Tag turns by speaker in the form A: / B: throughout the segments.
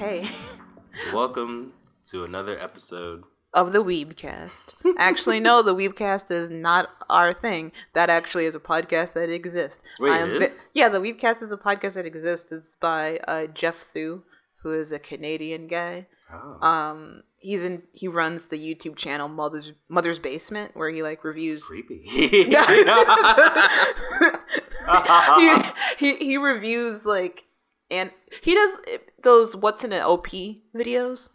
A: Hey,
B: Welcome to another episode.
A: of the Weebcast. Actually, no, the Weebcast is not our thing. That actually is a podcast that exists.
B: Wait, it is?
A: yeah, the Weebcast is a podcast that exists. It's by uh, Geoff Thew, who is a Canadian guy.
B: Oh,
A: Um, he's in. He runs the YouTube channel Mother's Mother's Basement, where he like reviews.
B: creepy.
A: he, he he reviews like and he does those what's in an OP videos.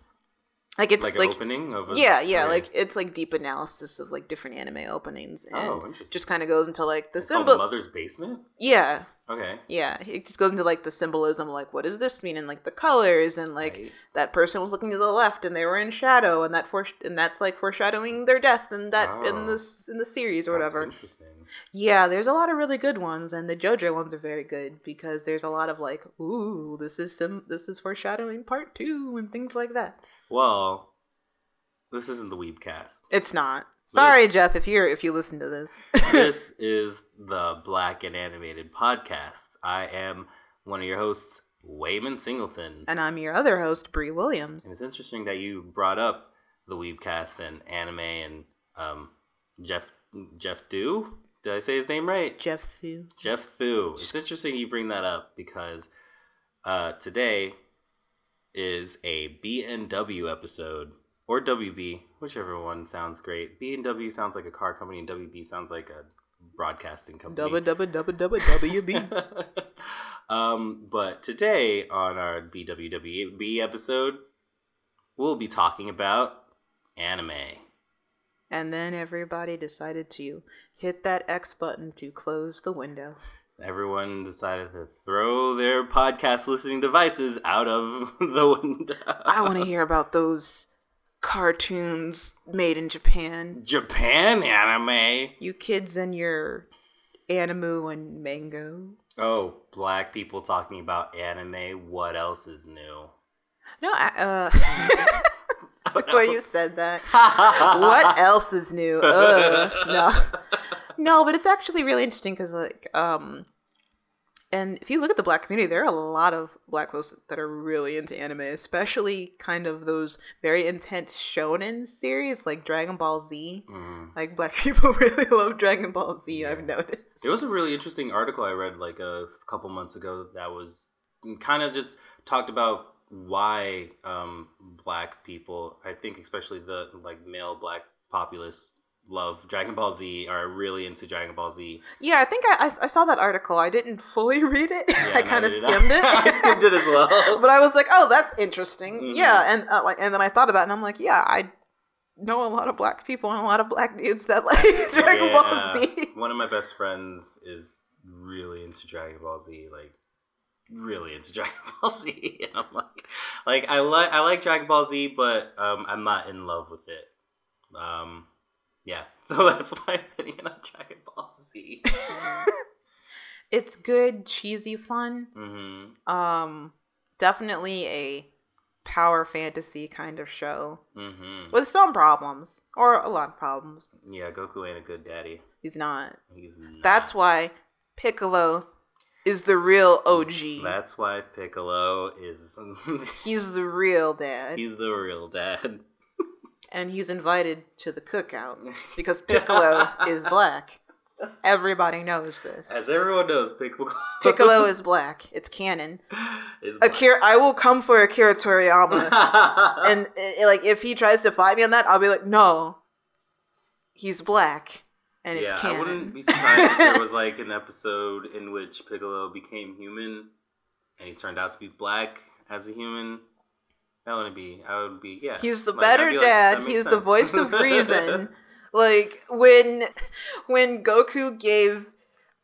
A: Like it's
B: like
A: like,
B: opening of a
A: yeah, yeah,
B: okay.
A: like it's like deep analysis of like different anime openings oh, and
B: Oh,
A: just kind of goes into like the
B: It's
A: symbol.
B: Mother's Basement.
A: Yeah,
B: Okay.
A: yeah, it just goes into like the symbolism, like what does this mean, and like the colors, and like
B: Right.
A: that person was looking to the left and they were in shadow, and that for and that's like foreshadowing their death and that
B: Oh.
A: in this in the series or
B: That's
A: whatever.
B: interesting.
A: Yeah, there's a lot of really good ones, and the JoJo ones are very good because there's a lot of like, ooh, this is some this is foreshadowing part two and things like that.
B: Well, this isn't the Weebcast.
A: It's not. Sorry,
B: This-
A: Jeff, if you're if you listen to this.
B: this is the Black and Animated Podcast. I am one of your hosts, Wayman Singleton.
A: and I'm your other host, Bree
B: And
A: Williams.
B: it's interesting that you brought up the Weebcast and anime and um, Jeff Jeff Do. Did I say his name right?
A: Geoff Thew.
B: Geoff Thew. It's interesting you bring that up because uh, today is a BNW episode or WB, whichever one sounds great. BNW sounds like a car company, and WB sounds like a broadcasting company.
A: WB.
B: um, but today on our BWWB episode, we'll be talking about anime.
A: and then everybody decided to hit that X button to close the window.
B: Everyone decided to throw their podcast listening devices out of the window.
A: I don't want to hear about those cartoons made in Japan.
B: Japan anime.
A: You kids and your animu and mango.
B: Oh, black people talking about anime. What else is new?
A: No, I- uh, the way you said that. What else is new? Ugh, no, no, but it's actually really interesting because, like, um, and if you look at the black community, there are a lot of black folks that are really into anime, especially kind of those very intense shonen series like Dragon Ball Z.
B: Mm.
A: Like, black people really love Dragon Ball Z. I've noticed.
B: It was a really interesting article I read like a couple months ago that was kind of just talked about why um, black people, I think especially the like male black populace, love Dragon Ball Z, are really into Dragon Ball Z.
A: Yeah, I think I, I, I saw that article. I didn't fully read it. I kind of
B: I.
A: skimmed
B: I
A: it.
B: skimmed it as well.
A: but I was like, oh, that's interesting.
B: Mhm.
A: Yeah, and uh, like, and then I thought about it, and I'm like, yeah, I know a lot of black people and a lot of black dudes that like Dragon Ball Z.
B: One of my best friends is really into Dragon Ball Z, like really into Dragon Ball Z. And I'm like, like I like I like Dragon Ball Z, but um, I'm not in love with it. Um, yeah, so that's my opinion on Dragon Ball Z.
A: It's good, cheesy fun.
B: hmm
A: Um, definitely a power fantasy kind of show
B: hmm
A: with some problems or a lot of problems.
B: Yeah, Goku ain't a good daddy.
A: He's not.
B: He's not.
A: That's why Piccolo is the real OG.
B: That's why Piccolo is.
A: He's the real dad.
B: he's the real dad.
A: And he's invited to the cookout because Piccolo is black. Everybody knows this.
B: As everyone knows, Piccolo.
A: Piccolo is black. It's canon.
B: is black.
A: Akira, I will come for Akira Toriyama, and uh, like if he tries to fight me on that, I'll be like, no, he's black, and it's canon.
B: I wouldn't be surprised if there was like an episode in which Piccolo became human and he turned out to be black as a human. That wouldn't be. I would be. Yeah,
A: He's the
B: Like,
A: better
B: like,
A: dad. He's the voice of reason. like when when Goku gave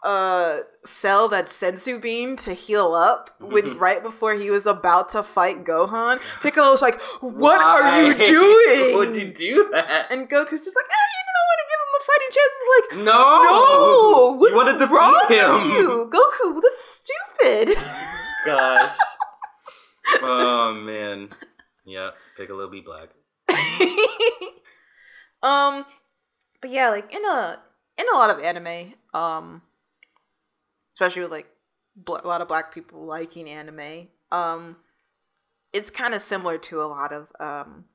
A: uh Cell that senzu bean to heal up when right before he was about to fight Gohan, Piccolo was like, "What are you doing?"
B: Would you do that?
A: and Goku's just like, "Ah, you don't want to give him a fighting chance." It's like,
B: no,
A: "No, what's
B: you wanted to
A: wrong
B: him.
A: you, Goku? That's stupid."
B: Gosh. oh man. Yeah, Piccolo be black.
A: um, but yeah, like in a in a lot of anime, um, especially with like bl- a lot of black people liking anime, um, it's kind of similar to a lot of um,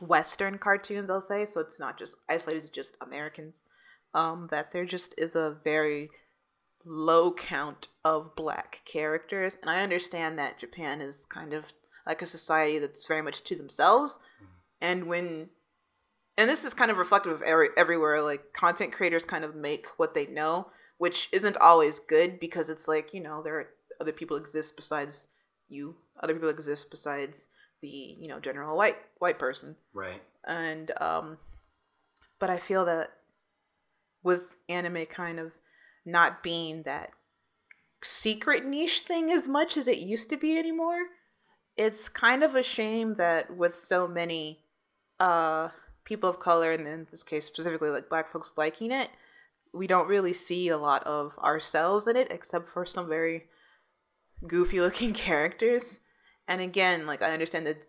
A: Western cartoons, I'll say. So it's not just isolated to just Americans. Um, that there just is a very low count of black characters, and I understand that Japan is kind of like a society that's very much to themselves, and when and this is kind of reflective of every, everywhere like content creators kind of make what they know which isn't always good because it's like you know there are other people exist besides you other people exist besides the you know general white white person.
B: Right.
A: and um but i feel that with anime kind of not being that secret niche thing as much as it used to be anymore it's kind of a shame that with so many uh people of color and in this case specifically like black folks liking it we don't really see a lot of ourselves in it except for some very goofy looking characters and again like i understand that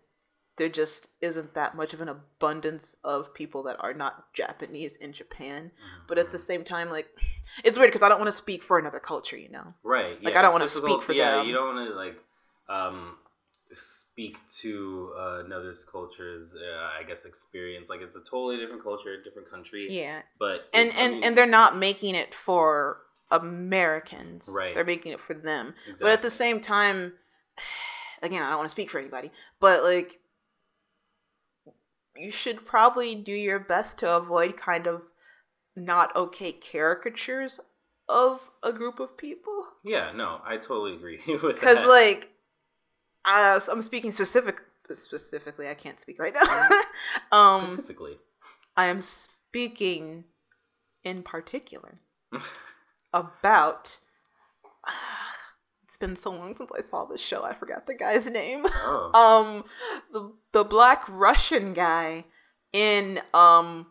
A: there just isn't that much of an abundance of people that are not Japanese in Japan. But at the same time, like, it's weird because I don't want to speak for another culture, you know?
B: Right.
A: Like,
B: yeah,
A: I don't wanna speak for
B: yeah,
A: them.
B: you don't want to like um, speak to uh, another's culture's, uh, I guess, experience. Like it's a totally different culture, different country.
A: Yeah.
B: But
A: And
B: it- I
A: and
B: mean,
A: and they're not making it for Americans.
B: Right.
A: They're making it for them. But at the same time, again, I don't want to speak for anybody, but like you should probably do your best to avoid kind of not okay caricatures of a group of people.
B: yeah, no, I totally agree with that.
A: because like uh, i'm speaking specific specifically i can't speak right now um
B: specifically,
A: i am speaking in particular about it's been so long since i saw this show i forgot the guy's name
B: oh,
A: um the, the black russian guy in um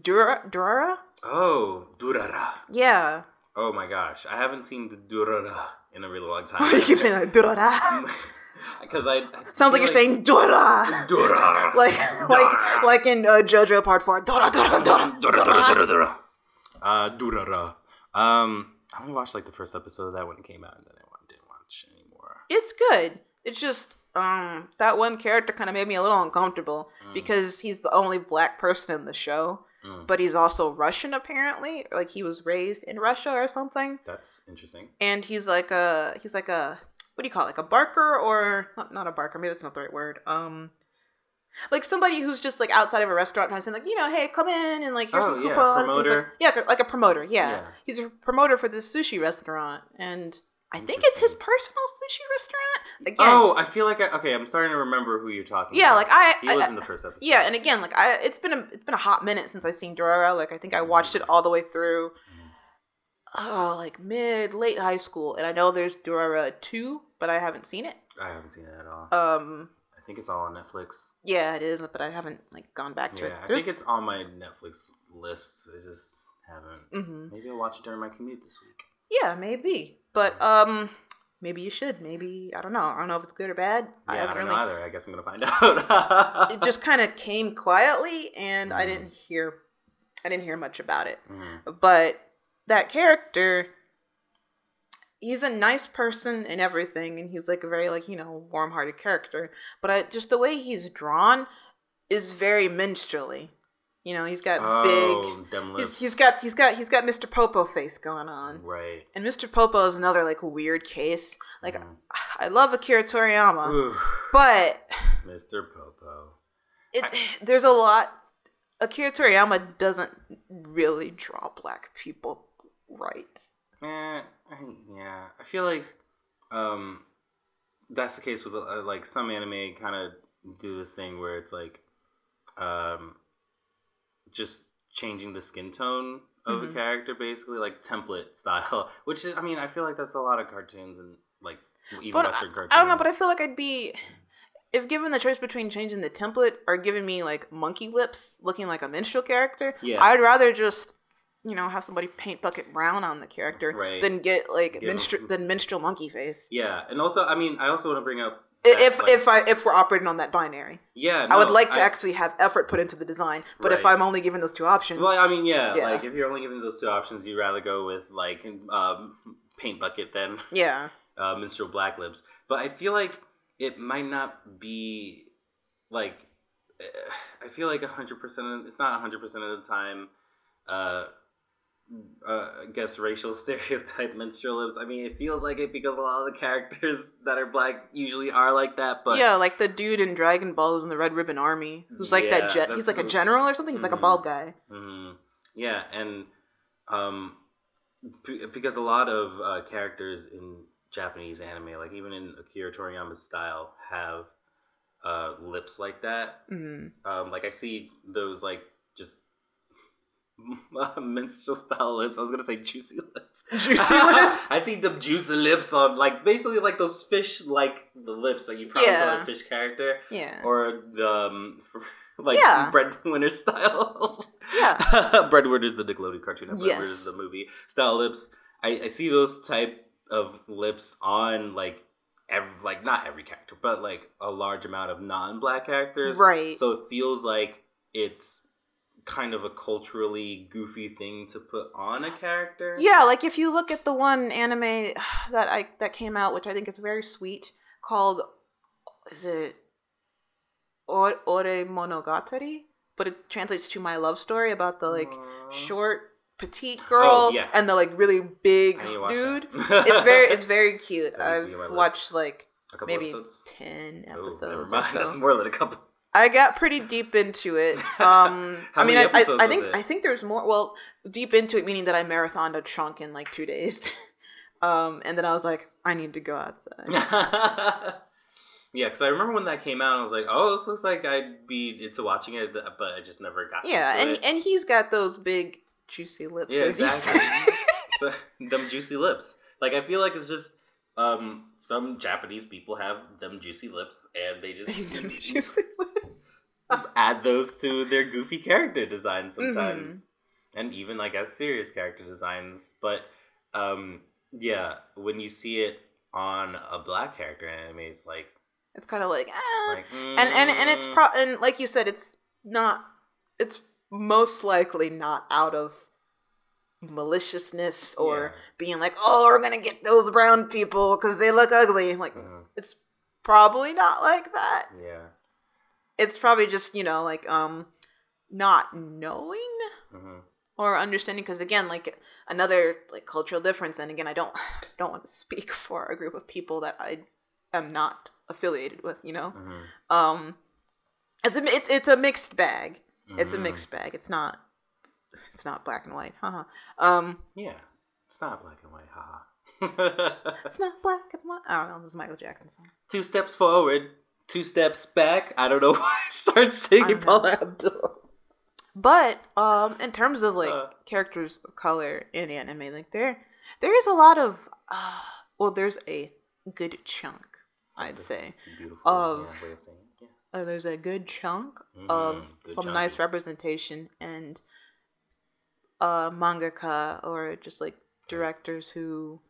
A: Dura Durara?
B: oh, Durara.
A: Yeah.
B: Oh my gosh, I haven't seen the Durara in a really long time.
A: you keep saying like Durara.
B: Because I
A: Sounds like you're saying Dura.
B: Durara.
A: like like like in uh, JoJo Part Four. Dora Dora Dora.
B: Dura, dura, dura, dura. Uh, Durara. Um, I only watched like the first episode of that when it came out, and then I didn't watch anymore.
A: It's good. It's just um that one character kind of made me a little uncomfortable
B: Mm.
A: because he's the only black person in the show,
B: Mm.
A: but he's also Russian apparently. Like he was raised in Russia or something,
B: That's interesting.
A: and he's like a he's like a what do you call it? like a barker or not, not a barker? Maybe that's not the right word. Um. Like somebody who's just like outside of a restaurant trying to say like, you know, hey, come in and like here's
B: Oh,
A: some
B: yeah,
A: coupons. And like-
B: promoter.
A: yeah, like a promoter. Yeah.
B: Yeah.
A: he's a promoter for this sushi restaurant, and I think it's his personal sushi restaurant. Again,
B: Oh, I feel like I, okay. I'm starting to remember who you're talking.
A: yeah,
B: about.
A: like I,
B: he
A: I-
B: was in the first episode.
A: yeah, and again, like I, it's been a it's been a hot minute since I seen Dora. Like I think I watched it all the way through. Oh, like mid late high school, and I know there's Dora two, but I haven't seen it.
B: I haven't seen it at all.
A: Um,
B: I think it's all on Netflix.
A: yeah, it is, but I haven't like gone back to
B: Yeah,
A: it.
B: I think it's on my Netflix list. I just haven't.
A: Mhm.
B: Maybe I'll watch it during my commute this week.
A: yeah, maybe, but um, maybe you should. Maybe I don't know. I don't know if it's good or bad.
B: Yeah, I,
A: haven't
B: don't
A: really-
B: know either. I guess I'm gonna find out.
A: It just kind of came quietly, and I
B: Mhm.
A: didn't hear, I didn't hear much about it.
B: Mhm.
A: but that character he's a nice person and everything and he's like a very like you know warm-hearted character but I, just the way he's drawn is very minstrelly you know he's got
B: Oh,
A: big he's,
B: lips.
A: he's got he's got he's got mr popo face going on
B: right.
A: and mr popo is another like weird case like
B: Mhm.
A: i love akira toriyama
B: Oof,
A: but
B: Mr. Popo.
A: it, there's a lot akira toriyama doesn't really draw black people right
B: Eh, I, yeah, I feel like um, that's the case with uh, like some anime kind of do this thing where it's like um, just changing the skin tone of
A: Mhm.
B: a character, basically like template style. Which is, I mean, I feel like that's a lot of cartoons and like even
A: But
B: Western
A: I,
B: cartoons.
A: I don't know, but I feel like I'd be if given the choice between changing the template or giving me like monkey lips looking like a minstrel character,
B: Yeah.
A: I'd rather just you know have somebody paint bucket brown on the character
B: Right.
A: than get like minstrel than minstrel monkey face.
B: yeah, and also, I mean, I also want to bring up that,
A: If
B: like-
A: if I if we're operating on that binary,
B: yeah,
A: I would like to
B: I-
A: actually have effort put into the design. But if I'm only given those two options,
B: Well, I mean, yeah,
A: Yeah.
B: like if you're only given those two options, you'd rather go with like um, paint bucket than
A: yeah,
B: uh, minstrel black lips. But I feel like it might not be like I feel like hundred percent. It's not hundred percent of the time. Uh, uh, I guess racial stereotype menstrual lips. I mean, it feels like it because a lot of the characters that are black usually are like that. But
A: yeah, like the dude in Dragon Ball who's in the Red Ribbon Army, who's like
B: Yeah,
A: that. Gen- he's like a general or something. He's like a bald guy.
B: hmm Yeah, and um, because a lot of uh, characters in Japanese anime, like even in Akira Toriyama's style, have uh, lips like that.
A: hmm
B: Um, like I see those like just menstrual style lips. I was gonna say juicy lips.
A: Juicy lips?
B: I see the juicy lips on like basically like those fish like the lips that you probably call
A: Yeah.
B: a fish character
A: Yeah.
B: or the um, like
A: Yeah.
B: breadwinner style.
A: Yeah.
B: breadwinner's the Nickelodeon cartoon. and Breadwinner's
A: Yes.
B: the movie style lips. I, I see those type of lips on like every like not every character, but like a large amount of non-black characters.
A: Right.
B: So it feels like it's kind of a culturally goofy thing to put on a character.
A: Yeah, like if you look at the one anime that I that came out, which I think is very sweet, called is it Or- Ore Monogatari? But it translates to my love story about the like
B: Aw.
A: short petite girl
B: Oh, yeah.
A: and the like really big
B: I need to watch
A: dude. it's very it's very cute.
B: That needs to be on my
A: I've watched like
B: a couple
A: maybe
B: episodes.
A: ten
B: Oh,
A: episodes or so.
B: That's more than a couple.
A: I got pretty deep into it. Um,
B: How
A: I mean,
B: many
A: I, I, I think? I think there's more. Well, deep into it meaning that I marathoned a chunk in like two days, um, and then I was like, I need to go outside.
B: yeah, because I remember when that came out, I was like, "Oh, this looks like I'd be into watching it," but I just never got.
A: yeah, and
B: it.
A: and he's got those big juicy lips.
B: Yeah, exactly. so, them juicy lips. Like I feel like it's just um some Japanese people have them juicy lips, and they just
A: Them juicy lips.
B: add those to their goofy character designs sometimes,
A: Mm-hmm.
B: and even I guess serious character designs. But um yeah, when you see it on a black character anime, it's like
A: It's kind of like, ah.
B: like
A: and and and it's
B: mm,
A: pro and like you said, it's not. It's most likely not out of maliciousness or
B: Yeah.
A: being like, oh, we're gonna get those brown people because they look ugly. Like
B: mhm,
A: it's probably not like that.
B: yeah.
A: It's probably just you know like um not knowing
B: hmm
A: or understanding because again like another like cultural difference and again I don't don't want to speak for a group of people that I am not affiliated with. You know.
B: hmm
A: Um, it's a it's, it's a mixed bag. It's a
B: Mhm.
A: mixed bag. It's not it's not black and white. Haha. Um,
B: Yeah, it's not black and white. Haha.
A: it's not black and white. I don't know. This is Michael Jackson song.
B: two steps forward, two steps back. I don't know why I start singing
A: I know.
B: Paula Abdul.
A: But um, in terms of like
B: Uh.
A: characters of color in anime, like there there is a lot of uh, well, there's a good chunk, I'd say.
B: Beautiful
A: Of-
B: yeah, way of saying. Yeah.
A: Uh, there's a good chunk
B: Mhm,
A: of
B: good
A: some
B: chunk.
A: nice representation and uh mangaka or just like directors who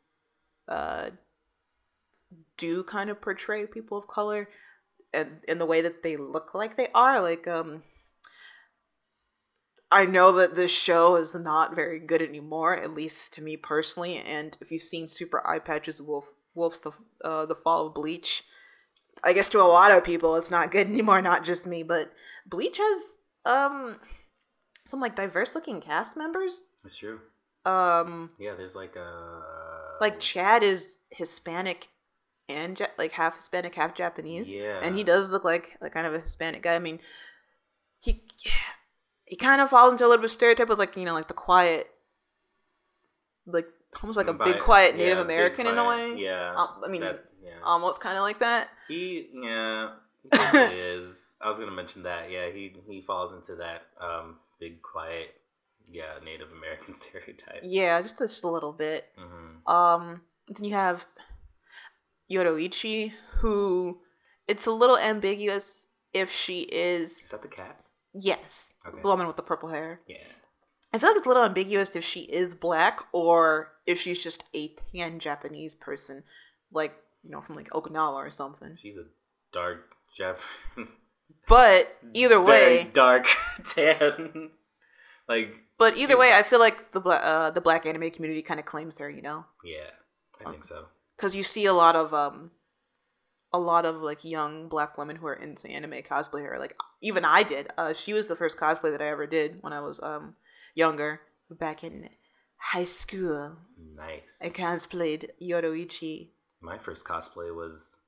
A: uh do kind of portray people of color and in the way that they look like they are like um I know that this show is not very good anymore, at least to me personally. And if you've seen Super Eye Patches Wolf, Wolf's the uh, the Fall of Bleach, I guess to a lot of people it's not good anymore, not just me. But Bleach has um some like diverse looking cast members.
B: It's true.
A: Um,
B: Yeah, there's like a
A: like Chad is Hispanic and ja- like half Hispanic, half Japanese.
B: Yeah.
A: and he does look like like kind of a Hispanic guy. I mean, he he kind of falls into a little bit of stereotype of like you know like the quiet, like almost like a
B: By-
A: big quiet Native
B: big
A: American in a way.
B: Yeah,
A: Um, I mean,
B: yeah.
A: almost kind of like that.
B: he yeah, he is. I was gonna mention that. Yeah, he he falls into that um big quiet yeah Native American stereotype.
A: Yeah, just just a little bit.
B: hmm
A: Um, then you have Yoruichi, who it's a little ambiguous if she
B: Is
A: is
B: that the cat?
A: yes,
B: Okay.
A: the woman with the purple hair.
B: Yeah.
A: I feel like it's a little ambiguous if she is black or if she's just a tan Japanese person, like you know from like Okinawa or something.
B: She's a dark Jap.
A: But either
B: Very
A: way,
B: dark tan. like
A: but either way, I feel like the bla- uh, the black anime community kind of claims her, you know,
B: yeah, I think so.
A: Because you see a lot of um, a lot of like young black women who are into anime cosplay her. Like even I did. Uh, she was the first cosplay that I ever did when I was um younger, back in high school.
B: Nice.
A: I cosplayed Yoruichi.
B: My first cosplay was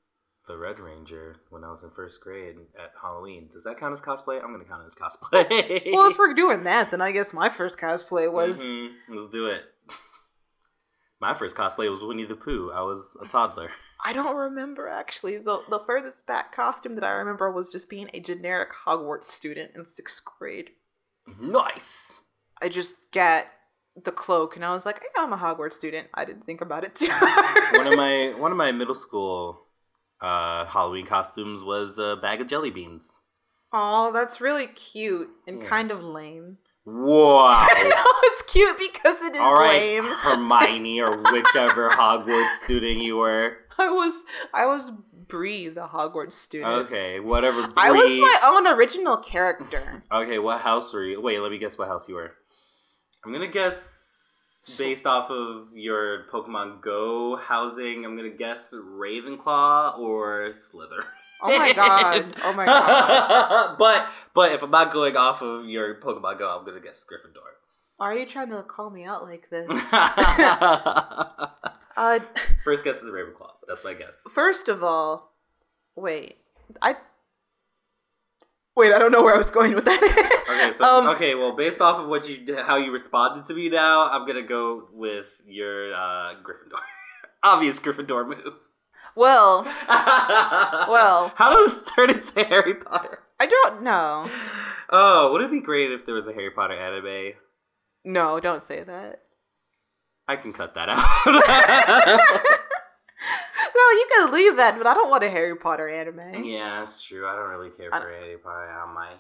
B: the Red Ranger when I was in first grade at Halloween. Does that count as cosplay? I'm gonna count it as cosplay.
A: well, if we're doing that, then I guess my first cosplay was.
B: Mhm. Let's do it. My first cosplay was Winnie the Pooh. I was a toddler.
A: I don't remember actually. The the furthest back costume that I remember was just being a generic Hogwarts student in sixth grade.
B: Nice.
A: I just got the cloak and I was like, yeah, I'm a Hogwarts student. I didn't think about it too hard.
B: One of my one of my middle school uh, Halloween costumes was a bag of jelly beans.
A: Oh, that's really cute and
B: Yeah.
A: kind of lame.
B: Wow.
A: Know it's cute because it is
B: All right,
A: lame.
B: Hermione or whichever Hogwarts student you were.
A: I was I was Bree, the Hogwarts student.
B: Okay, whatever.
A: I was my own original character.
B: Okay, what house were you? Wait, let me guess what house you were. I'm gonna guess based off of your Pokemon Go housing. I'm gonna guess Ravenclaw or Slither.
A: Oh my god. Oh my god.
B: but but if I'm not going off of your Pokemon Go, I'm gonna guess Gryffindor.
A: Why are you trying to call me out like this? uh,
B: First guess is Ravenclaw. That's my guess.
A: first of all, wait. I wait. I don't know where I was going with that.
B: Okay, so
A: Um,
B: okay, well, based off of what you how you responded to me now, I'm gonna go with your uh, Gryffindor. Obvious Gryffindor move.
A: Well,
B: well, how did this turn into Harry Potter?
A: I don't know.
B: Oh, would it be great if there was a Harry Potter anime?
A: No, don't say that.
B: I can cut that out.
A: No, you can leave that, but I don't want a Harry Potter anime.
B: yeah, that's true. I don't really care for Harry Potter. Am I?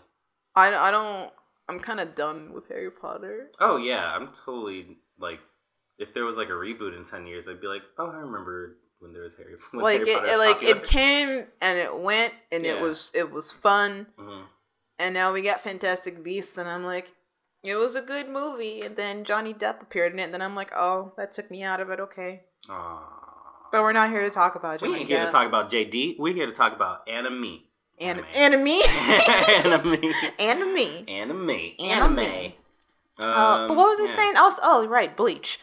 A: I, I don't. I'm kind of done with Harry Potter.
B: Oh yeah, I'm totally like. If there was like a reboot in ten years, I'd be like, oh, I remember when there was Harry.
A: Like
B: Harry
A: it,
B: Potter
A: it like
B: popular.
A: it came and it went and it was it was fun
B: Mhm.
A: and now we got Fantastic Beasts and I'm like it was a good movie and then Johnny Depp appeared in it and then I'm like oh that took me out of it okay
B: Aw.
A: but we're not here to talk about
B: JD.
A: We
B: ain't here
A: Depp
B: to talk about JD. We're here to talk about anime.
A: Anim-
B: anime.
A: anime
B: anime.
A: anime
B: Anime.
A: Uh, but what was I
B: Um, yeah.
A: saying oh, oh right Bleach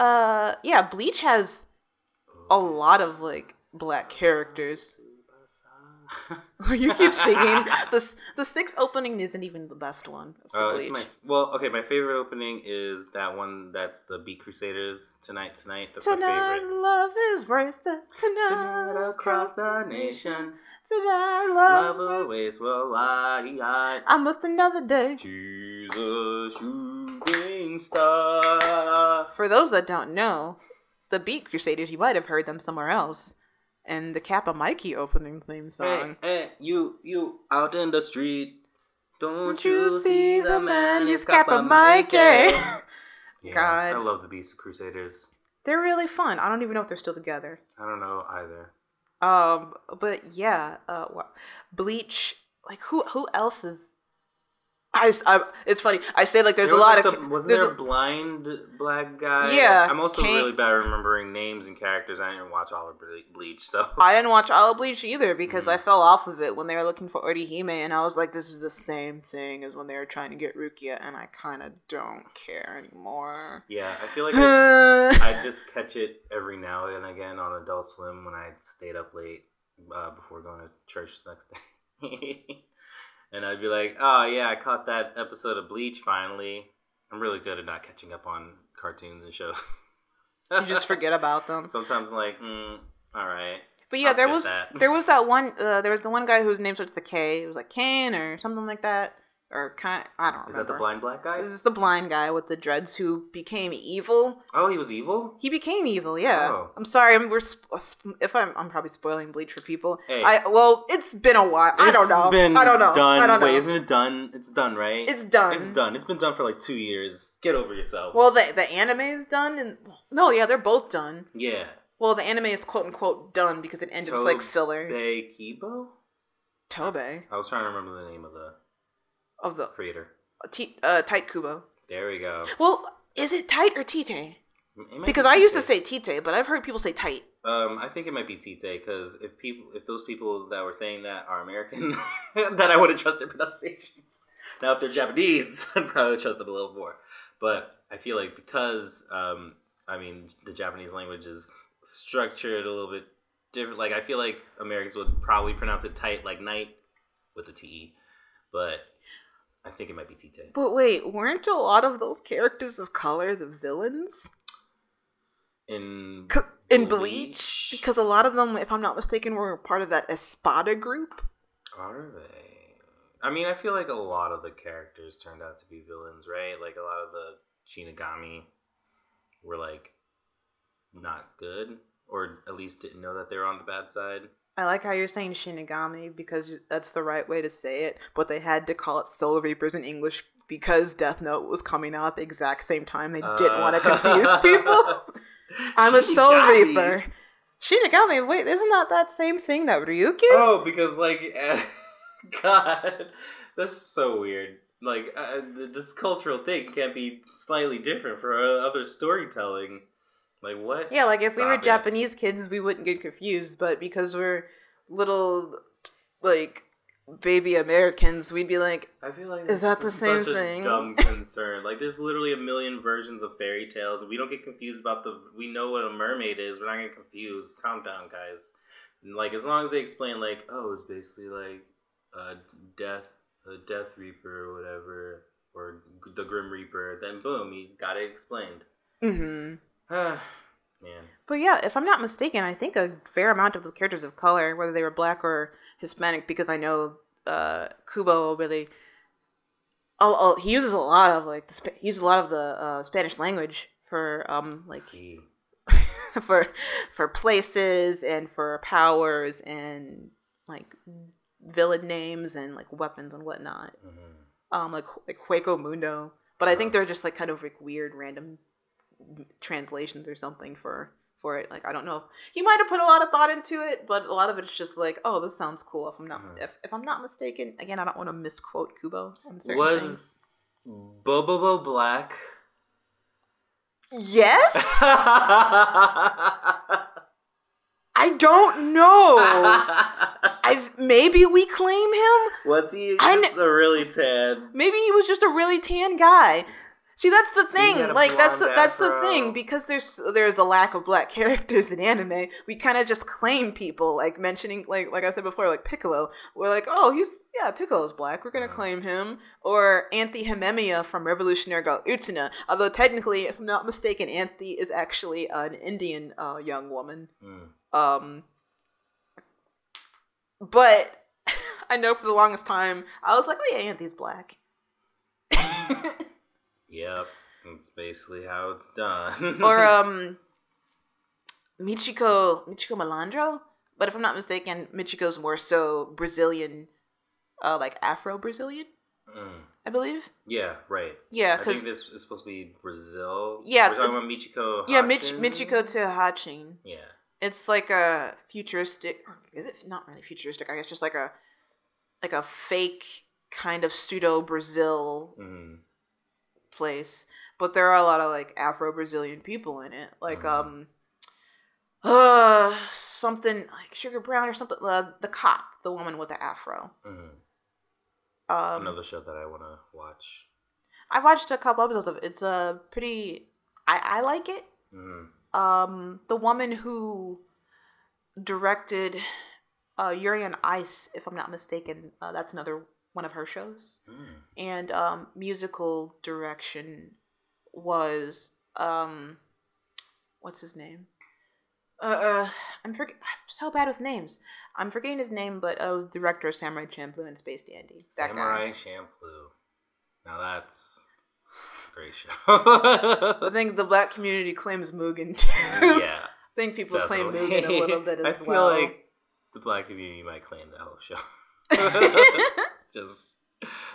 A: uh yeah Bleach has a lot of like black characters you keep singing the the sixth opening isn't even the best one
B: Uh, my well, okay. My favorite opening is that one. That's the Beat Crusaders tonight. Tonight. That's
A: Tonight, love is wasted. Tonight,
B: Tonight across the nation,
A: Tonight,
B: love
A: love is.
B: awaits worldwide.
A: Almost another day.
B: Jesus, shooting star.
A: For those that don't know, the Beat Crusaders, you might have heard them somewhere else. And the Kappa Mikey opening theme song.
B: hey, hey, you, you out in the street. Don't
A: Don't
B: you see the man?
A: He's
B: He's
A: Kappa
B: Kappa
A: Mikey.
B: Mikey. Yeah,
A: God.
B: I love the Beat Crusaders.
A: They're really fun. I don't even know if they're still together.
B: I don't know either.
A: Um, but yeah, uh, wha- Bleach. Like who? Who else is? I, I- it's funny. I say like there's
B: There
A: a lot
B: like,
A: of
B: the- wasn't
A: there's
B: there a blind black guy?
A: Yeah,
B: I'm also
A: Kane-
B: really bad at remembering names and characters. I didn't watch all of Bleach, so
A: I didn't watch all of Bleach either because
B: Mm.
A: I fell off of it when they were looking for Orihime, and I was like, this is the same thing as when they were trying to get Rukia, and I kind of don't care anymore.
B: yeah, I feel like I,
A: I
B: I just catch it every now and again on Adult Swim when I stayed up late uh, before going to church the next day. and I'd be like, oh, yeah, I caught that episode of Bleach finally. I'm really good at not catching up on cartoons and shows.
A: you just forget about them.
B: Sometimes I'm like, mm, all right.
A: But yeah,
B: I'll
A: there was
B: that.
A: there was that one. Uh, there was the one guy whose name starts with a K. It was like Kane or something like that, or kind. I don't
B: Is
A: remember.
B: that the blind black guy?
A: This is the blind guy with the dreads who became evil.
B: Oh, he was evil?
A: He became evil. Yeah.
B: Oh.
A: I'm sorry. I'm, we're sp- uh, sp- if I'm I'm probably spoiling Bleach for people.
B: Hey.
A: I well, it's been a while. I don't know.
B: been
A: I don't know.
B: Done.
A: I don't know.
B: Wait, isn't it done? It's done, right?
A: It's done.
B: It's done. It's been done for like two years. Get over yourself.
A: Well, the the anime is done, and no, yeah, they're both done.
B: yeah.
A: Well, the anime is quote unquote done because it ended with like filler.
B: Tobey Kibo?
A: Tobe
B: I was trying to remember the name of the
A: of the
B: creator.
A: T- uh, Tight Kubo.
B: There we go.
A: Well, is it tight or Tite? Because
B: be
A: I used to say Tite, but I've heard people say tight.
B: Um, I think it might be Tite because if people, if those people that were saying that are American, then I would have trusted their pronunciations. Now, if they're Japanese, I'd probably trust them a little more. But I feel like because, um, I mean, the Japanese language is structured a little bit different. Like I feel like Americans would probably pronounce it tight, like night, with the T. But I think it might be Tite.
A: But wait, weren't a lot of those characters of color the villains?
B: In
A: C- in
B: Bleach?
A: Bleach, because a lot of them, if I'm not mistaken, were part of that Espada group.
B: Are they? I mean, I feel like a lot of the characters turned out to be villains, right? Like a lot of the Shinigami were like not good, or at least didn't know that they were on the bad side.
A: I like how you're saying Shinigami because that's the right way to say it, but they had to call it Soul Reapers in English because Death Note was coming out at the exact same time. They didn't want to confuse people. I'm a Soul
B: Uh.
A: Reaper. Shinigami, wait, isn't that that same thing that Ryuk is?
B: Oh, because like, God, that's so weird. Like, uh, th- this cultural thing can't be slightly different for uh, other storytelling. Like what?
A: Yeah, like if we were
B: it.
A: Japanese kids, we wouldn't get confused, but because we're little, like, baby Americans, we'd be like,
B: I feel like
A: Is that the same
B: such a
A: thing?
B: dumb concern. like, there's literally a million versions of fairy tales, we don't get confused about the. We know what a mermaid is. We're not getting confused. Calm down, guys. And, like, as long as they explain, like, oh, it's basically like a death, a death reaper or whatever, or the grim reaper, then boom, you got it explained.
A: mm-hmm.
B: Man,
A: But yeah, if I'm not mistaken, I think a fair amount of the characters of color, whether they were black or Hispanic, because I know uh, Kubo really, oh, he uses a lot of like the he uses a lot of the uh, Spanish language for um like
B: see,
A: for for places and for powers and like villain names and like weapons and whatnot.
B: Mhm.
A: Um, like like Hueco Mundo, but I think they're just like kind of like weird random translations or something for for it. Like I don't know. He might have put a lot of thought into it, but a lot of it's just like, oh, this sounds cool. If I'm not
B: Mhm.
A: if, if I'm not mistaken, again, I don't want to misquote Kubo on certain things.
B: was Bobobo black?
A: Yes, I don't know. I maybe we claim him.
B: What's he?
A: I
B: Just a really tan.
A: Maybe he was just a really tan guy. See, that's the thing. Like that's the, that's the thing because there's there's a lack of black characters in anime. We kind of just claim people, like mentioning like like I said before, like Piccolo. We're like, oh, he's yeah, Piccolo's black. We're gonna claim him. Or Anthy Himemiya from Revolutionary Girl Utena. Although technically, if I'm not mistaken, Anthe is actually an Indian uh, young woman.
B: Mm.
A: Um, but I know for the longest time I was like, oh yeah, Anthy's black.
B: Yep, that's basically how it's done.
A: or um Michiko Michiko Malandro. But if I'm not mistaken, Michiko's more so Brazilian, uh, like Afro Brazilian,
B: Mm.
A: I believe.
B: yeah, right.
A: Yeah,
B: I think
A: because
B: this is supposed to be Brazil.
A: Yeah,
B: we're
A: it's-
B: talking about Michiko.
A: yeah, Mich-? Michiko to Hatchin.
B: Yeah,
A: It's like a futuristic. Or is it not really futuristic? I guess just like a like a fake kind of pseudo Brazil
B: mm.
A: Place, but there are a lot of like Afro Brazilian people in it, like
B: Mhm.
A: um, uh, something like Sugar Brown or something. Uh, the cop, the woman with the afro.
B: Mm.
A: Um,
B: Another show that I want to watch.
A: I watched a couple episodes of it. It's a uh, pretty. I I like it.
B: Mm.
A: Um, the woman who directed uh, Yuri on Ice, if I'm not mistaken, uh, that's another one of her shows.
B: Mm.
A: and um, musical direction was um, what's his name? Uh, uh I'm forget. I'm so bad with names. I'm forgetting his name, but uh, it was director of Samurai Champloo and Space Dandy. That
B: Samurai
A: guy.
B: Champloo. Now that's great show.
A: I think the black community claims Mugen too.
B: yeah,
A: I think people claim. Mugen a little bit as well.
B: I feel
A: well.
B: like the black community might claim that whole show. Just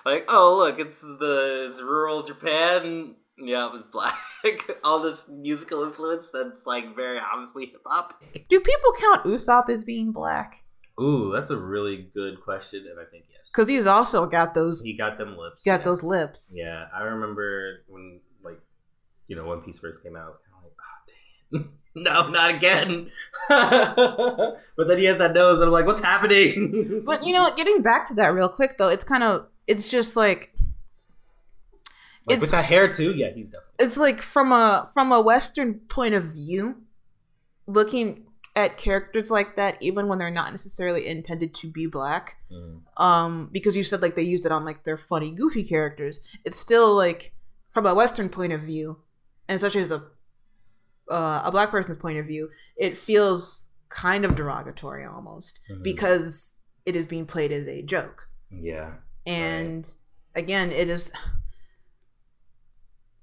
B: like, oh look, it's the it's rural Japan. Yeah, it was black. All this musical influence that's like very obviously hip hop.
A: Do people count Usopp as being black?
B: Ooh, that's a really good question, and I think yes.
A: Because he's also got those.
B: He got them lips.
A: got those lips.
B: Yeah, I remember when like you know One Piece first came out. I was kind of like, oh dang it, no, not again. but then he has that nose, and I'm like, what's happening?
A: But you know what? Getting back to that real quick though, it's kind of it's just like
B: Like,
A: It's-
B: with that hair too. Yeah, he's definitely.
A: it's like from a from a Western point of view, looking at characters like that, even when they're not necessarily intended to be black,
B: Mm.
A: um, because you said like they used it on like their funny, goofy characters. It's still like from a Western point of view, and especially as a uh, a black person's point of view, it feels kind of derogatory almost
B: Mhm.
A: because it is being played as a joke.
B: Yeah.
A: And again, it is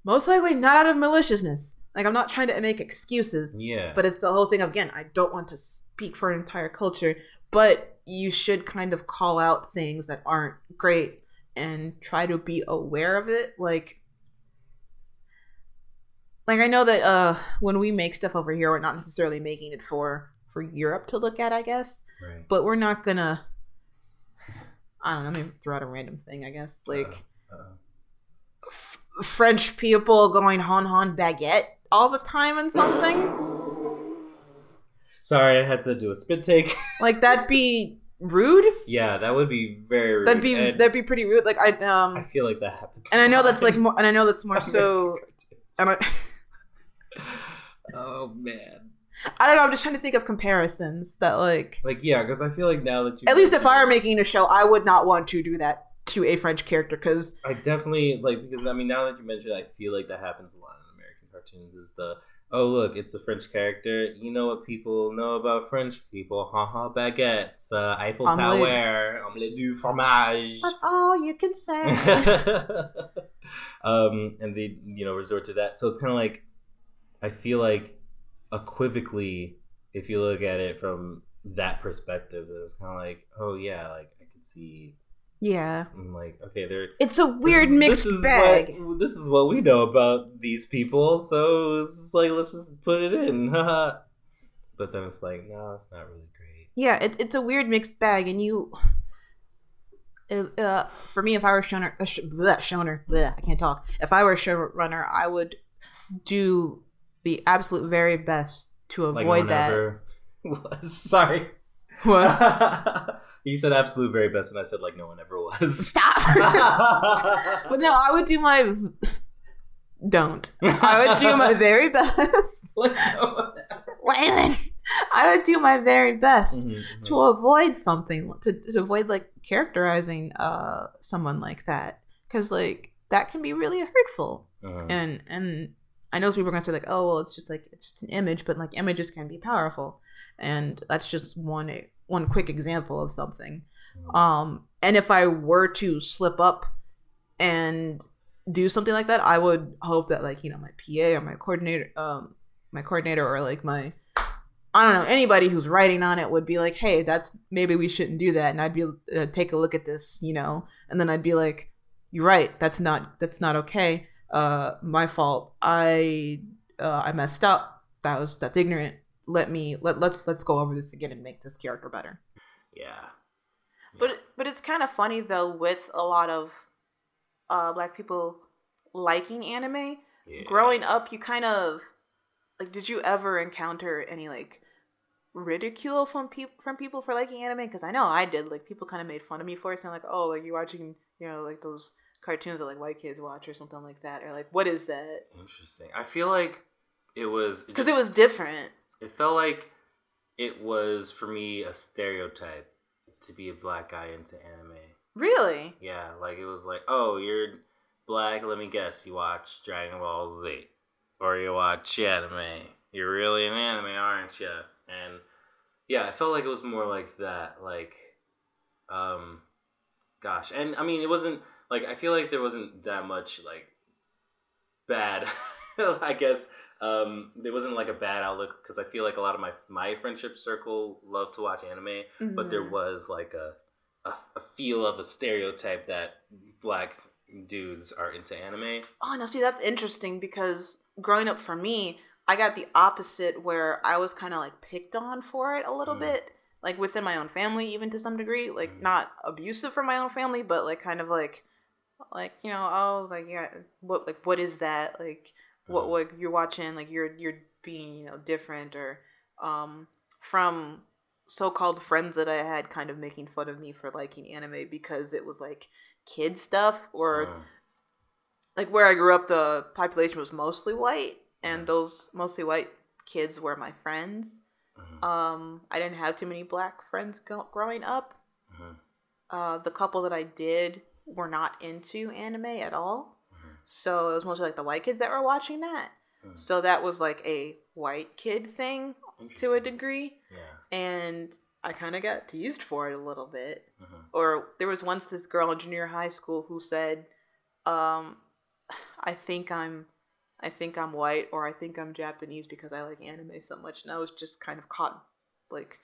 A: most likely not out of maliciousness. Like I'm not trying to make excuses,
B: Yeah.
A: but it's the whole thing of again, I don't want to speak for an entire culture, but you should kind of call out things that aren't great and try to be aware of it. Like like I know that uh when we make stuff over here, we're not necessarily making it for for Europe to look at, I guess
B: right.
A: but we're not gonna i don't know let me throw out a random thing i guess like
B: Uh-oh.
A: f- french people going hon hon baguette all the time and something
B: Sorry, I had to do a spit take.
A: like that'd be rude
B: yeah, that would be very. Rude.
A: that'd be
B: and
A: that'd be pretty rude like i um.
B: I feel like that happens.
A: and i know that's like more and i know that's more so and I,
B: oh man.
A: I don't know i'm just trying to think of comparisons that like
B: Like yeah, because I feel like now that you
A: at least if i were making a show i would not want to do that to a french character because
B: I definitely like because I mean now that you mentioned, I feel like that happens a lot in American cartoons. Is the oh look, it's a French character. You know what people know about French people? Haha, baguettes, uh, Eiffel
A: Omelette.
B: Tower, omelette du fromage.
A: that's all you can say
B: um, and they you know resort to that. So it's kind of like I feel like equivocally, if you look at it from that perspective, it's kind of like oh yeah, like I could see.
A: yeah
B: I'm like okay, they're
A: it's a weird
B: this
A: mixed
B: this is
A: bag
B: What, this is what we know about these people, so it's just like let's just put it in. but then it's like, no, it's not really great.
A: yeah it, it's a weird mixed bag and you uh, for me if i were showner uh, sh- bleh, showner bleh, i can't talk if i were a showrunner i would do the absolute very best to avoid
B: no
A: that
B: was. Sorry.
A: what
B: you said absolute very best, and I said like no one ever was.
A: stop but no i would do my don't i would do my very best
B: Like, one ever-
A: Waylon, i would do my very best
B: Mhm, mhm.
A: to avoid something to, to avoid like characterizing uh someone like that because like that can be really hurtful
B: Uh-huh.
A: and and i know some people are gonna say like oh well it's just like it's just an image but like images can be powerful and that's just one one quick example of something
B: Mhm.
A: um and if i were to slip up and do something like that i would hope that like you know my pa or my coordinator um my coordinator or like my i don't know anybody who's writing on it would be like hey that's maybe we shouldn't do that and i'd be uh, take a look at this you know and then i'd be like you're right that's not that's not okay uh my fault. I uh i messed up. That was that's ignorant. Let me let let's let's go over this again and make this character better.
B: Yeah.
A: but but it's kind of funny though with a lot of uh black people liking anime.
B: yeah.
A: Growing up, you kind of like did you ever encounter any like ridicule from people from people for liking anime? Because I know I did. Like people kind of made fun of me for it saying like oh like you're watching you know like those cartoons that like white kids watch or something like that or like what is that
B: Interesting. I feel like it was
A: because it
B: just-
A: was different
B: It felt like it was for me a stereotype to be a black guy into anime.
A: really
B: Yeah, like it was like, oh, you're black. Let me guess, you watch Dragon Ball Z, or you watch anime. You're really an anime, aren't you? And yeah, I felt like it was more like that. Like, um, gosh, and I mean, it wasn't like I feel like there wasn't that much like bad. I guess um, there wasn't like a bad outlook because I feel like a lot of my my friendship circle love to watch anime but there
A: Mhm.
B: was like a, a a feel of a stereotype that black dudes are into anime.
A: Oh no, see that's interesting because growing up for me, I got the opposite where I was kind of like picked on for it a little
B: Mm.
A: bit, like within my own family, even to some degree. Like
B: Mm.
A: not abusive from my own family, but like kind of like, like you know, I was like, yeah, what like what is that? Like what like you're watching like you're you're being you know different or um from so-called friends that I had kind of making fun of me for liking anime because it was like kid stuff or
B: Mm.
A: like where I grew up the population was mostly white and
B: Mhm.
A: those mostly white kids were my friends.
B: Mhm.
A: Um I didn't have too many black friends go- growing up. Uh the couple that I did were not into anime at all.
B: Mhm.
A: So it was mostly like the white kids that were watching that.
B: Mhm.
A: So that was like a white kid thing to a degree
B: Yeah.
A: and I kind of got teased for it a little bit.
B: Mhm.
A: Or there was once this girl in junior high school who said, um, "I think I'm, I think I'm white, or I think I'm Japanese because I like anime so much." And I was just kind of caught, like,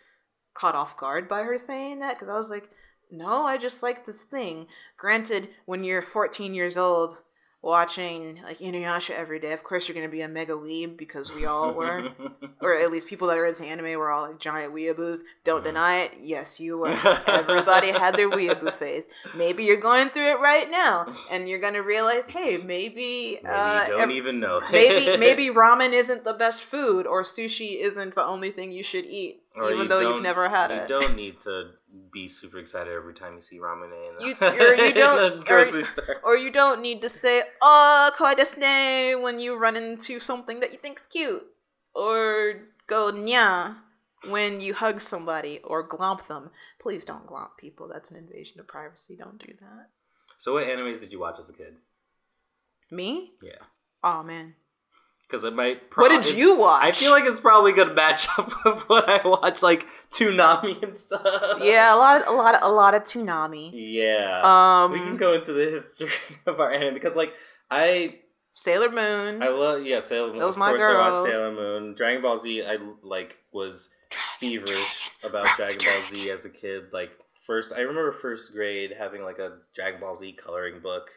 A: caught off guard by her saying that because I was like, "No, I just like this thing." Granted, when you're 14 years old. Watching like Inuyasha every day, of course you're gonna be a mega weeb because we all were or at least people that are into anime were all like giant weeaboos. Don't
B: Mhm.
A: deny it. Yes, you were. Everybody had their weeaboo phase. Maybe you're going through it right now, and you're gonna realize, hey, maybe,
B: Maybe
A: uh,
B: don't
A: ev-
B: even know.
A: maybe maybe ramen isn't the best food, or sushi isn't the only thing you should eat,
B: Or
A: even
B: you
A: though you've never had
B: you
A: it.
B: You don't need to be super excited every time you see ramen in
A: You- or you don't-
B: in a
A: or-
B: grocery store.
A: Or you don't need to say "oh kawaii desu when you run into something that you think's cute, or go "nya" when you hug somebody or glomp them. Please don't glomp people. That's an invasion of privacy. Don't do that.
B: So, what animes did you watch as a kid?
A: Me?
B: Yeah,
A: Oh man.
B: Because it might.
A: What did you watch?
B: I feel like it's probably gonna match up with what I watch, like Toonami and stuff.
A: yeah, a lot, of, a lot, of, a lot of Toonami.
B: Yeah.
A: Um,
B: we can go into the history of our anime because, like, I
A: Sailor Moon.
B: I love yeah Sailor Moon.
A: Those
B: of
A: my
B: course, I watched
A: girls.
B: Sailor Moon. Dragon Ball Z. I like was feverish about Dragon Ball Z as a kid. Like first, I remember first grade having like a Dragon Ball Z coloring book.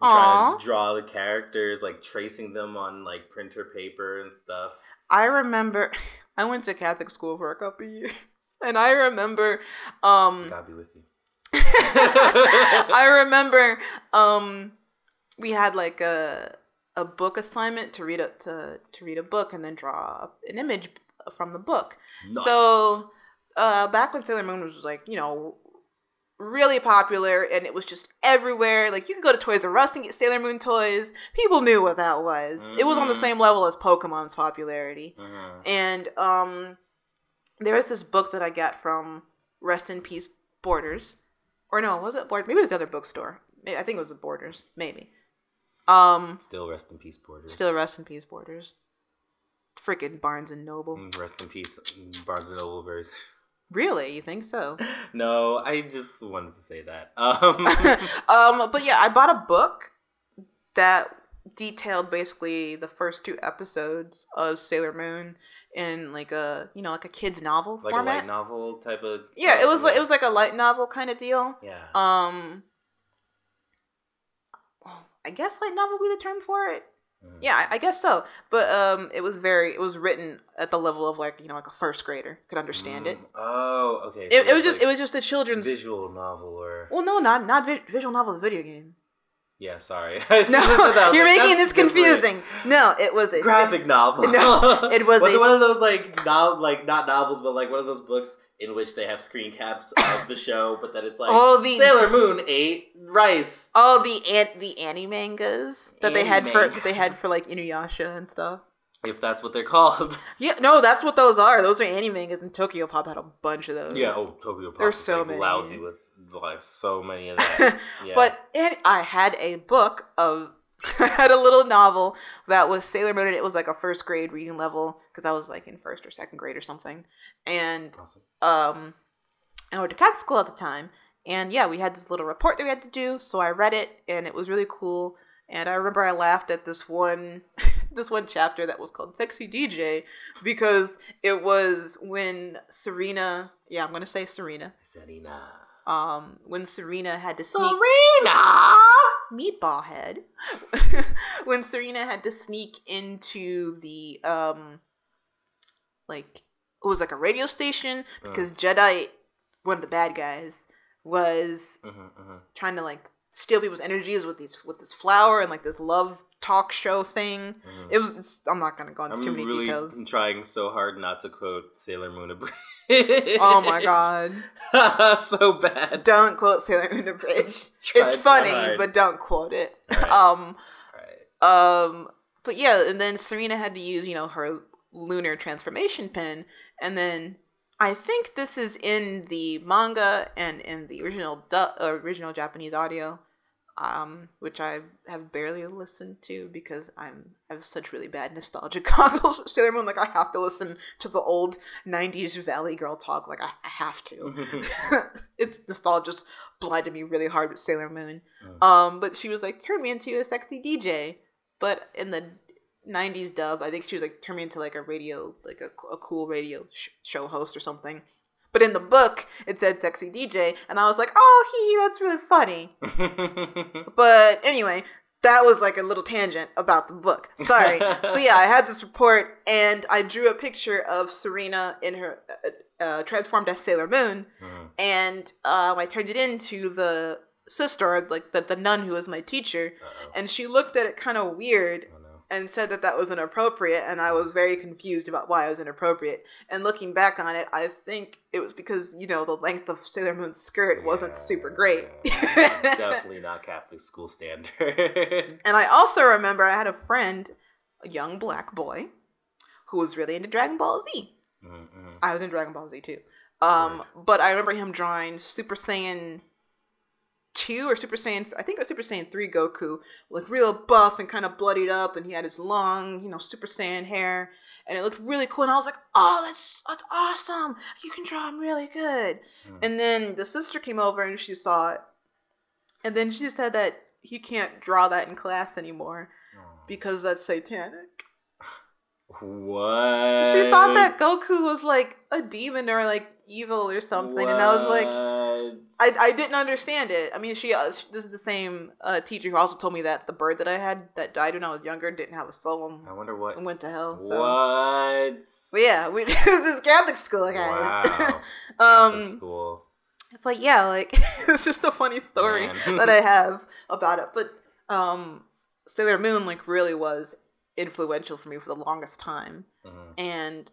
B: Trying to draw the characters, like tracing them on like printer paper and stuff.
A: I remember I went to Catholic school for a couple years, and I remember, um,
B: God be with you.
A: I remember, um, we had like a a book assignment to read a to to read a book and then draw an image from the book.
B: Nice.
A: So, uh, back when Sailor Moon was like, you know, really popular and it was just everywhere. Like you could go to Toys R Us and get Sailor Moon toys. People knew what that was. It was on the
B: Mhm.
A: same level as Pokemon's popularity.
B: Mhm.
A: And um, there was this book that I got from Rest in Peace Borders, or no, was it Borders? Maybe it was the other bookstore. I think it was the Borders. Maybe. Um,
B: Still rest in peace, Borders.
A: still Rest in Peace Borders. Freaking Barnes and Noble.
B: Mm, rest in peace, Barnes and Noble. Very.
A: Really? You think so?
B: No, I just wanted to say that. Um,
A: um, but yeah, I bought a book that detailed basically the first two episodes of Sailor Moon in like a you know like a kid's novel
B: like
A: format.
B: a light novel type of.
A: yeah, it was like it was like a light novel kind of deal.
B: Yeah.
A: Um, I guess light novel would be the term for it.
B: Mhm.
A: Yeah, I, I guess so. But um, it was very it was written at the level of like you know like a first grader could understand it.
B: Mm, Oh, okay.
A: It,
B: so
A: it was
B: it's
A: just
B: like
A: it was just a children's.
B: visual novel or
A: Well, no, not not vi- visual novel. It's video game.
B: Yeah. Sorry.
A: No, you're making this confusing. No, it was a
B: Graphic novel.
A: No, it was
B: was
A: a-
B: it one of those like no, like not novels, but like one of those books in which they have screen caps of the show, but then it's like
A: all the-
B: Sailor Moon ate rice.
A: all the an- the anime mangas that they had for that they had for like Inuyasha and stuff.
B: If that's what they're called.
A: Yeah, no, that's what those are. Those are anime mangas, and Tokyo Pop had a bunch of those.
B: yeah. Oh, Tokyo Pop.
A: There's so
B: like,
A: many.
B: lousy with like so many of that. Yeah.
A: But and I had a book of I had a little novel that was Sailor Moon and it was like a first grade reading level because I was like in first or second grade or something. And
B: Awesome.
A: um I went to cat school at the time and yeah, we had this little report that we had to do, so I read it and it was really cool. And I remember I laughed at this one this one chapter that was called Sexy DJ because it was when Serena yeah, I'm gonna say Serena.
B: Serena.
A: Um when Serena had to sneak
B: Serena.
A: meatball head when Serena had to sneak into the um like it was like a radio station because Jadeite one of the bad guys was
B: Mhm, mhm.
A: trying to like steal people's energies with these with this flower and like this love talk show thing.
B: Mhm.
A: It was. It's, I'm not gonna go into too many details.
B: I'm
A: too many
B: really
A: details.
B: trying so hard not to quote Sailor Moon Abridged.
A: Oh my god!
B: so bad.
A: Don't quote Sailor Moon a bridge. It's funny,
B: hard.
A: but don't quote it.
B: Right.
A: Um.
B: Right.
A: Um. But yeah, and then Serena had to use you know her lunar transformation pin, and then I think this is in the manga and in the original du- uh, original Japanese audio, um, which I have barely listened to because I'm I have such really bad nostalgia goggles. with Sailor Moon, like I have to listen to the old '90s Valley Girl talk. Like I, I have to. it's nostalgia's blinded me really hard with Sailor Moon. Um, but she was like, turn me into a sexy DJ. But in the '90s dub, I think she was like, turn me into like a radio, like a, a cool radio sh- show host or something. But in the book, it said sexy DJ, and I was like, oh, hee hee, that's really funny. But anyway, that was like a little tangent about the book. Sorry. so yeah, I had this report, and I drew a picture of Serena in her uh, uh, transformed as Sailor Moon,
B: Mhm.
A: and um, I turned it into the sister, like the, the nun who was my teacher,
B: Uh-oh.
A: and she looked at it kind of weird
B: Oh.
A: And said that that was inappropriate, and I was very confused about why it was inappropriate. And looking back on it, I think it was because you know the length of Sailor Moon's skirt wasn't super great.
B: Definitely not Catholic school standard.
A: And I also remember I had a friend, a young black boy, who was really into Dragon Ball Z.
B: Mm-mm.
A: I was in Dragon Ball Z too. Um, but I remember him drawing Super Saiyan two or Super Saiyan. I think it was Super Saiyan three Goku, like real buff and kind of bloodied up, and he had his long, you know, Super Saiyan hair, and it looked really cool. And I was like, "Oh, that's that's awesome! You can draw him really good."
B: Hmm.
A: And then the sister came over and she saw it, and then she said that he can't draw that in class anymore because that's satanic.
B: What?
A: She thought that Goku was like a demon or like evil or something, and I was like, I, I didn't understand it. I mean, she uh, she- this is the same uh, teacher who also told me that the bird that I had that died when I was younger didn't have a soul
B: I wonder what.
A: and went to hell. So,
B: What?
A: but yeah, we, it was this Catholic school, guys.
B: Wow.
A: Um,
B: school.
A: but yeah, like it's just a funny story that I have about it. But um, Sailor Moon like really was influential for me for the longest time.
B: Mhm.
A: and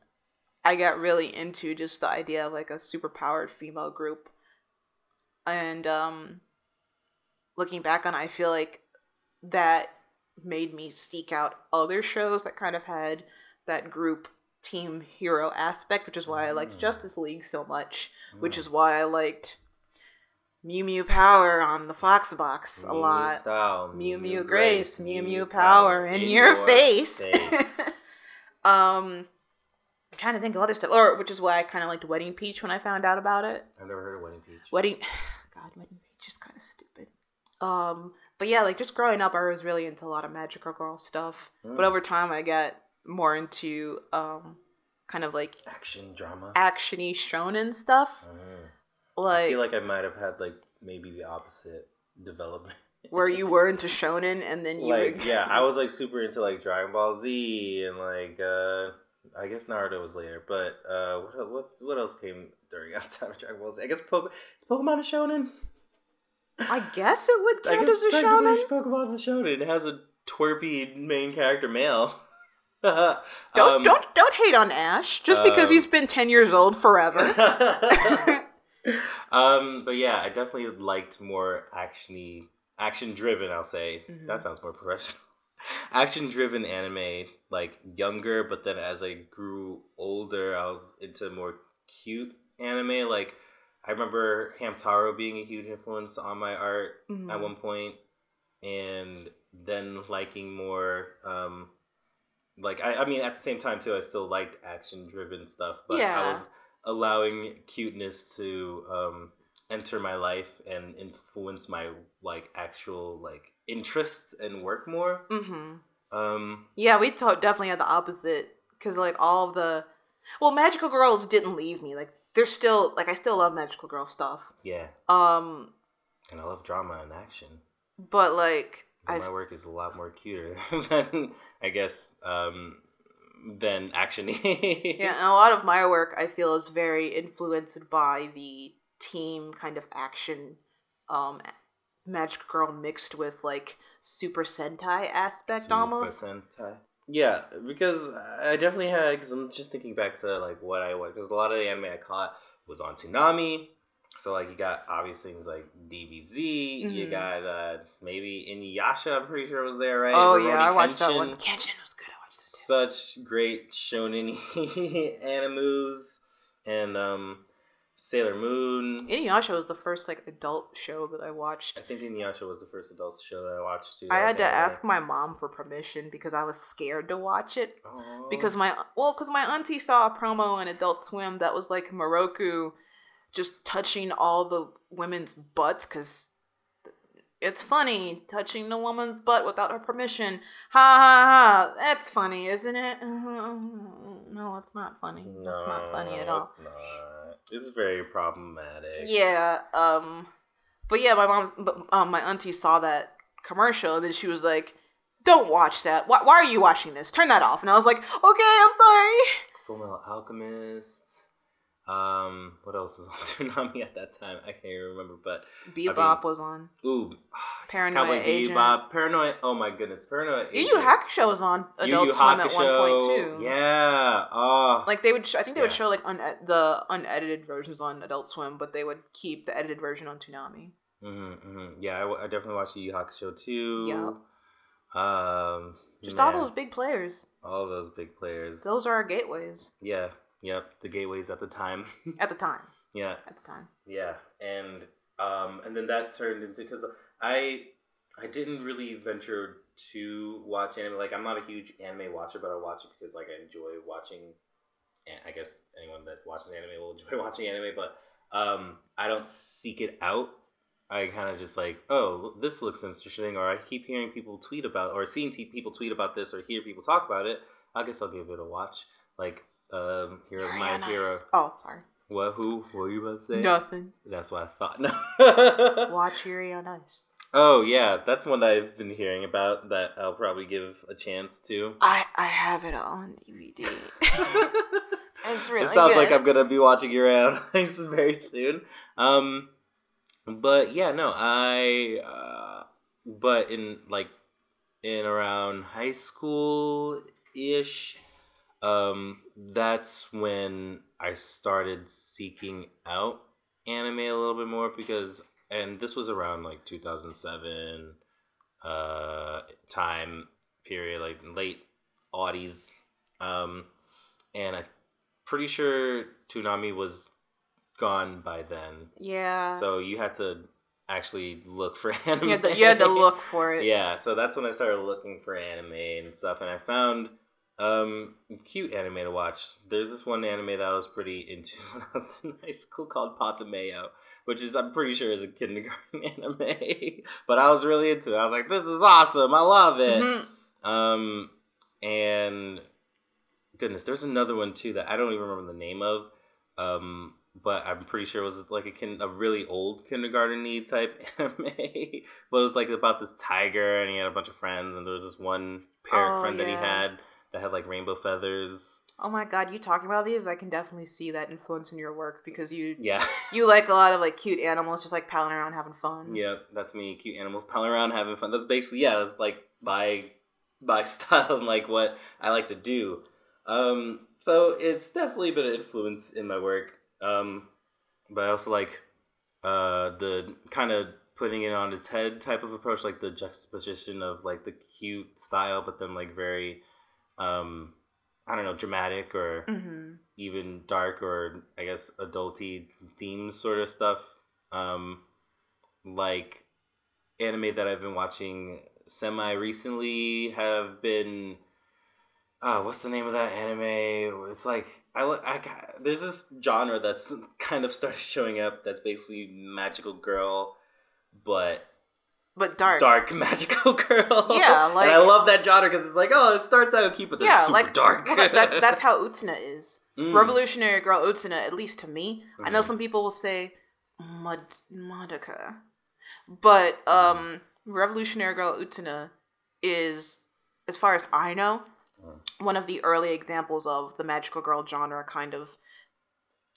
A: I got really into just the idea of like a super powered female group. And um looking back on it, I feel like that made me seek out other shows that kind of had that group team hero aspect, which is why I liked
B: Mm.
A: Justice League so much, which is why I liked Mew Mew Power on the Fox box a lot.
B: Style,
A: Mew Mew Grace, Mew Mew Power in your face.
B: face.
A: Um, I'm trying to think of other stuff, or which is why I kind of liked Wedding Peach when I found out about it.
B: I've never heard of Wedding Peach.
A: Wedding, God, Wedding Peach is kind of stupid. Um, but yeah, like just growing up, I was really into a lot of magical girl stuff. But
B: Mm.
A: over time, I got more into um, kind of like
B: Action drama.
A: actiony shonen stuff.
B: I
A: like,
B: feel like I might have had like maybe the opposite development.
A: where you were into shonen and then you
B: like
A: would,
B: yeah, I was like super into like Dragon Ball Z and like uh I guess Naruto was later, but uh what what what else came during outside of Dragon Ball Z? I guess Pokemon is Pokemon a shonen?
A: I guess it would
B: I
A: count
B: guess
A: as a shonen.
B: Pokemon's a shonen. It has a twerpy main character male. don't
A: Don't don't don't hate on Ash just because
B: um,
A: he's been ten years old forever.
B: um, but yeah, I definitely liked more actiony, action driven. I'll say
A: Mhm.
B: that sounds more professional. Action driven anime, like younger, but then as I grew older, I was into more cute anime. Like I remember Hamtaro being a huge influence on my art at
A: Mhm.
B: one point, and then liking more. Um, like I, I mean, at the same time too, I still liked action driven stuff, but I was allowing cuteness to um, enter my life and influence my like actual like interests and work more.
A: Mm-hmm.
B: Um,
A: Yeah, we to- definitely had the opposite because like all of the, well, magical girls didn't leave me. Like they're still like I still love magical girl stuff.
B: yeah,
A: Um,
B: and I love drama and action.
A: but like
B: But my work is a lot more cuter than I guess um, than actiony.
A: yeah, and a lot of my work I feel is very influenced by the team kind of action, um, Magic Girl mixed with like Super Sentai aspect almost.
B: Sentai. Yeah, because I definitely had because I'm just thinking back to like what I watched because a lot of the anime I caught was on Toonami. So like you got obvious things like DBZ, you
A: Mhm.
B: got uh maybe Inuyasha. I'm pretty sure was there, right?
A: Oh yeah, I watched that one. Kenshin was good. I watched that too.
B: Such great shonen animus and um Sailor Moon.
A: Inuyasha was the first like adult show that I watched.
B: I think Inuyasha was the first adult show that I watched too.
A: I had to ask my mom for permission because I was scared to watch it
B: Aw.
A: because my well because my auntie saw a promo on Adult Swim that was like Miroku just touching all the women's butts because it's funny touching the woman's butt without her permission. Ha ha ha! That's funny, isn't it? No, it's not funny. It's not funny at all.
B: It's not. It's very problematic.
A: Yeah. Um. But yeah, my mom's, but um, my auntie saw that commercial, and then she was like, "Don't watch that. Why, why are you watching this? Turn that off." And I was like, "Okay, I'm sorry."
B: Fullmetal Alchemist. Um, what else was on Toonami at that time? I can't even remember, but
A: Bebop was on.
B: ooh,
A: Paranoia
B: Cowboy
A: Agent.
B: Bebop, Paranoid. Oh my goodness, Paranoid.
A: Yu Yu Hakusho was on Adult
B: Yu
A: Swim at one point too.
B: Yeah. Oh.
A: Like they would, sh- I think they would show like un- the unedited versions on Adult Swim, but they would keep the edited version on Toonami.
B: hmm hmm Yeah, I, w- I definitely watched Yu Yu Hakusho too.
A: Yeah.
B: Um.
A: Just all those big players.
B: all those big players.
A: Those are our gateways
B: Yeah. Yep. The gateways at the time.
A: at the time.
B: yeah.
A: At the time.
B: Yeah, and um, and then that turned into because I I didn't really venture to watch anime. Like I'm not a huge anime watcher, but I watch it because like I enjoy watching. And I guess anyone that watches anime will enjoy watching anime, but um, I don't seek it out. I kind of just like, oh, this looks interesting, or I keep hearing people tweet about, or seeing people tweet about this, or hear people talk about it. I guess I'll give it a watch. Like, um, Hero,
A: Yuri
B: my hero.
A: Oh, sorry.
B: What? Who? What were you about to say?
A: Nothing.
B: That's what I thought. No.
A: Watch Yuri on Ice.
B: oh yeah, that's one I've been hearing about that I'll probably give a chance to.
A: I I have it on DVD. it's really
B: it sounds
A: good.
B: like I'm gonna be watching your own Ice very soon. Um, but yeah, no, I. Uh, but in like in around high school ish, um, that's when I started seeking out anime a little bit more because, and this was around like 2007 uh, time period, like late aughties. Um, and I'm pretty sure Toonami was gone by then.
A: yeah.
B: So you had to actually look for anime.
A: you had, to, you had to look for it.
B: Yeah, so that's when I started looking for anime and stuff, and I found um cute anime to watch. There's this one anime that I was pretty into when I was in high school called Potemayo, which is I'm pretty sure is a kindergarten anime, but I was really into it. I was like, this is awesome. I love it.
A: Mhm.
B: Um, and goodness, there's another one too that I don't even remember the name of. Um, but I'm pretty sure it was like a kin- a really old kindergarten type anime. but it was like about this tiger, and he had a bunch of friends, and there was this one parrot
A: Oh,
B: friend that he had that had like rainbow feathers.
A: Oh my god, you talking about these? I can definitely see that influence in your work because you
B: Yeah,
A: you like a lot of like cute animals, just like palling around having fun.
B: yeah, that's me. Cute animals palling around having fun. That's basically yeah. That's like my my style and like what I like to do. Um, so it's definitely been an influence in my work. Um, but I also like uh, the kind of putting it on its head type of approach, like the juxtaposition of like the cute style, but then like very, um, I don't know, dramatic or
A: Mm-hmm.
B: even dark or I guess adulty themes sort of stuff. Um, like anime that I've been watching semi recently have been. Uh, what's the name of that anime? It's like I, I there's this genre that's kind of started showing up. That's basically magical girl, but
A: But dark.
B: dark magical girl.
A: Yeah,
B: and
A: like-
B: I love that genre because it's like, oh, it starts out cute, but then
A: Yeah, like
B: dark.
A: well, that, that- that's how Utena is.
B: Mm.
A: Revolutionary Girl Utena, at least to me. I know some people will say Mad- Madoka, but
B: Mm-hmm.
A: um, Revolutionary Girl Utena is, as far as I know,
B: Mm.
A: one of the early examples of the magical girl genre kind of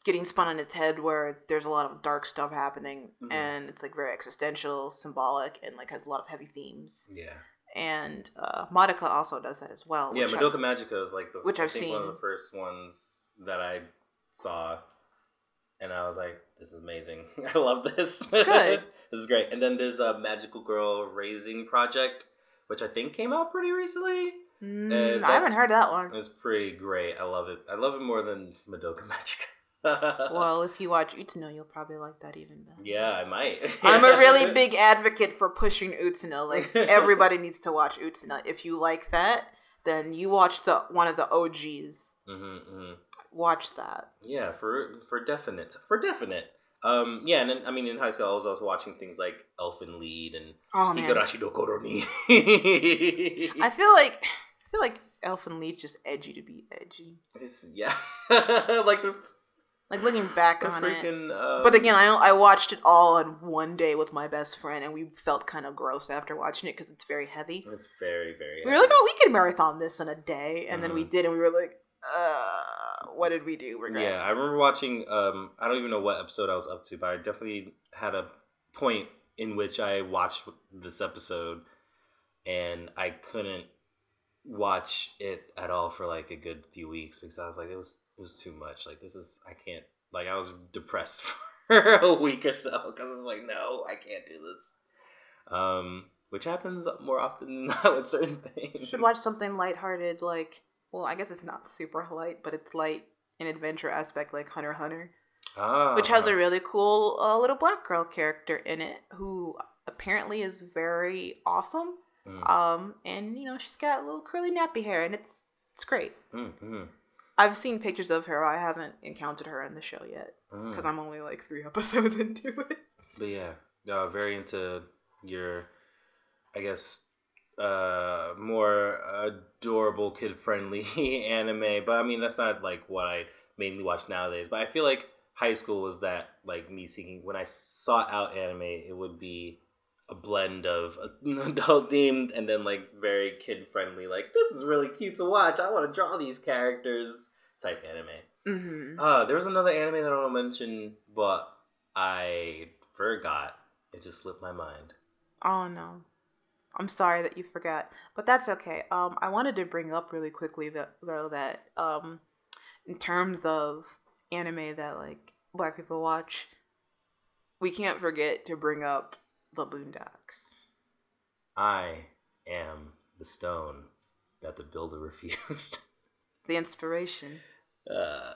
A: getting spun on its head where there's a lot of dark stuff happening
B: Mhm.
A: and it's like very existential symbolic and like has a lot of heavy themes
B: Yeah.
A: and uh Madoka also does that as well
B: Yeah,
A: which I-
B: Madoka Magica is like the
A: which
B: I
A: I've
B: think one of the first ones that I saw, and I was like, "This is amazing! I love this.
A: It's good.
B: this is great." And then there's a Magical Girl Raising Project, which I think came out pretty recently.
A: Mm,
B: uh,
A: I haven't heard that one
B: It's pretty great. I love it. I love it more than Madoka Magica.
A: Well if you watch Utena you'll probably like that even better
B: yeah, I might.
A: I'm a really big advocate for pushing Utena. Like everybody needs to watch Utena. If you like that, then you watch the one of the OGs.
B: hmm hmm
A: Watch that.
B: Yeah, for for definite, for definite. Um, yeah, and then I mean, in high school, I was also watching things like Elfen Lied and
A: Oh
B: no Koroni.
A: I feel like I feel like Elfen Lied's just edgy to be edgy.
B: It's- yeah, like the,
A: Like looking back
B: the
A: on it.
B: freaking. Uh,
A: But again, I I watched it all in one day with my best friend, and we felt kind of gross after watching it because it's very heavy.
B: it's very very.
A: We were like, "Oh, we could marathon this in a day," and then we
B: Mhm.
A: did, and we were like, "Uh, what did we do?" Regret.
B: yeah, I remember watching. Um, I don't even know what episode I was up to, but I definitely had a point in which I watched this episode, and I couldn't watch it at all for like a good few weeks because I was like, it was it was too much. Like this is I can't. Like I was depressed for a week or so because I was like, no, I can't do this. Um, which happens more often than not with certain things.
A: You should watch something lighthearted, like well, I guess it's not super light, but it's light in adventure aspect, like Hunter Hunter,
B: ah,
A: which has a really cool uh, little black girl character in it who apparently is very awesome.
B: Mm,
A: Um, and you know she's got little curly nappy hair, and it's it's great.
B: mm, mm,
A: I've seen pictures of her. I haven't encountered her in the show yet
B: mm.
A: because I'm only like three episodes into it.
B: But yeah, uh, very into your, I guess, uh, more adorable, kid friendly anime. But I mean, that's not like what I mainly watch nowadays. But I feel like high school was that like me seeking when I sought out anime, it would be a blend of adult themed and then like very kid friendly. Like this is really cute to watch. I want to draw these characters type anime.
A: Mm-hmm.
B: Uh, there was another anime that I want to mention, but I forgot. It just slipped my mind.
A: Oh no. I'm sorry that you forgot, but that's okay. Um, I wanted to bring up really quickly that though that um, in terms of anime that like black people watch, we can't forget to bring up the Boondocks.
B: I am the stone that the builder refused.
A: The inspiration.
B: uh,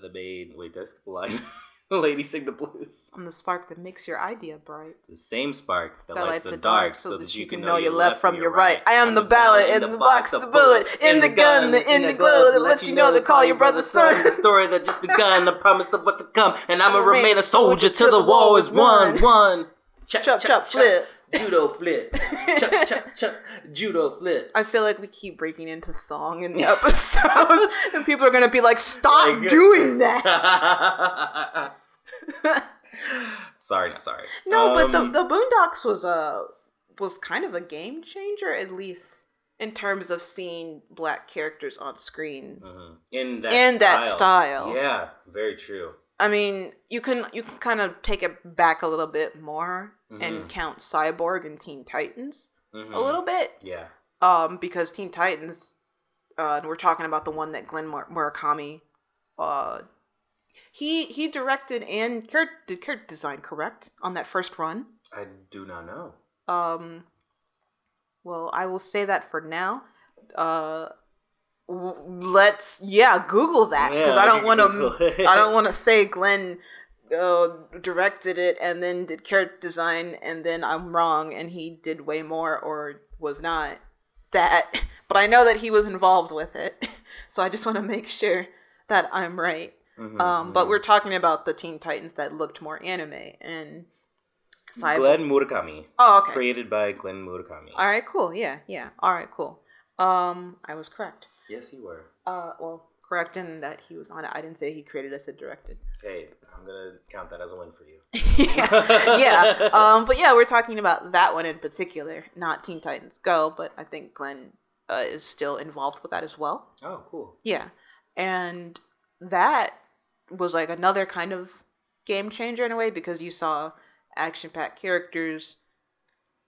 B: the maid. Wait, that's the line. Lady sing the blues.
A: I'm the spark that makes your idea bright.
B: The same spark that,
A: That
B: lights, the, dark, so that you can know your left from your right.
A: I am the ballot in the box, the bullet, in the gun, the in the glow that lets you know to call your brother son.
B: The story that just begun, the promise of what to come, and I'ma
A: Remain
B: remain
A: a
B: a soldier till the war is won. One. Chop,
A: Chop, chop, flip.
B: Judo flip. chop, chop, chop. Judo flip.
A: I feel like we keep breaking into song in the episode, and people are gonna be like, "Stop
B: Like-
A: doing that."
B: sorry, not sorry.
A: No, but
B: Um,
A: the the Boondocks was a was kind of a game changer, at least in terms of seeing black characters on screen
B: mhm. in that
A: in that style.
B: Yeah, very true.
A: I mean, you can you can kind of take it back a little bit more and
B: Mhm.
A: count Cyborg and Teen Titans
B: Mhm.
A: a little bit,
B: Yeah.
A: um, because Teen Titans, uh, and we're talking about the one that Glen Mur- Murakami, uh, he he directed and character did character design correct on that first run.
B: I do not know.
A: Um, well, I will say that for now. Uh, w- let's yeah, Google that because
B: Yeah,
A: I don't want to. I don't want to say Glen uh, directed it and then did character design and then I'm wrong and he did way more or was not that. But I know that he was involved with it, so I just want to make sure that I'm right.
B: Mhm,
A: Um, but
B: mhm.
A: we're talking about the Teen Titans that looked more anime and. Cyber-
B: Glen Murakami.
A: Oh, okay.
B: Created by Glen Murakami.
A: All right, cool. Yeah, yeah. All right, cool. Um, I was correct.
B: Yes, you were.
A: Uh, well, correct in that he was on it. I didn't say he created. I said directed.
B: Hey, I'm gonna count that as a win for you.
A: yeah, yeah. Um, but yeah, we're talking about that one in particular, not Teen Titans Go. But I think Glen uh, is still involved with that as well.
B: Oh, cool.
A: Yeah, and that was like another kind of game changer in a way because you saw action packed characters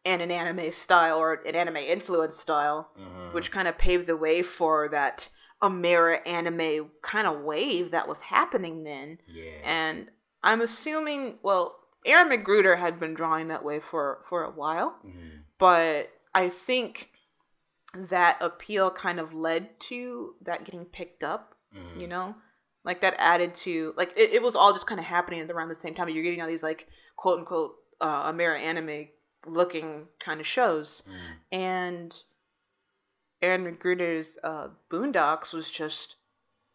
A: in an anime style or an anime influence style,
B: Mhm.
A: which kind of paved the way for that Amera anime kind of wave that was happening then.
B: Yeah.
A: And I'm assuming, well, Aaron McGruder had been drawing that way for for a while,
B: Mhm.
A: but I think that appeal kind of led to that getting picked up.
B: Mhm.
A: You know, like that added to like it, it was all just kind of happening at around the same time. You're getting all these like quote unquote uh, Amera anime looking kind of shows,
B: Mhm.
A: and Aaron McGruder's uh, Boondocks was just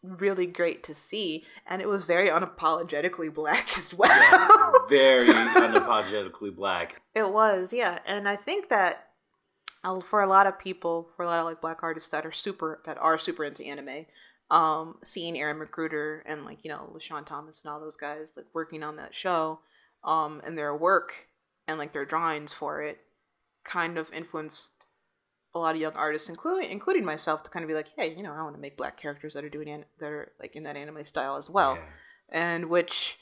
A: really great to see, and it was very unapologetically black as well.
B: Yeah, very unapologetically black.
A: It was, yeah, and I think that uh, for a lot of people, for a lot of like black artists that are super that are super into anime, um, seeing Aaron McGruder and like you know LeSean Thomas and all those guys like working on that show, um, and their work and like their drawings for it, kind of influenced a lot of young artists, including including myself, to kind of be like, hey, you know, I want to make black characters that are doing an- that are like in that anime style as well.
B: Yeah.
A: and which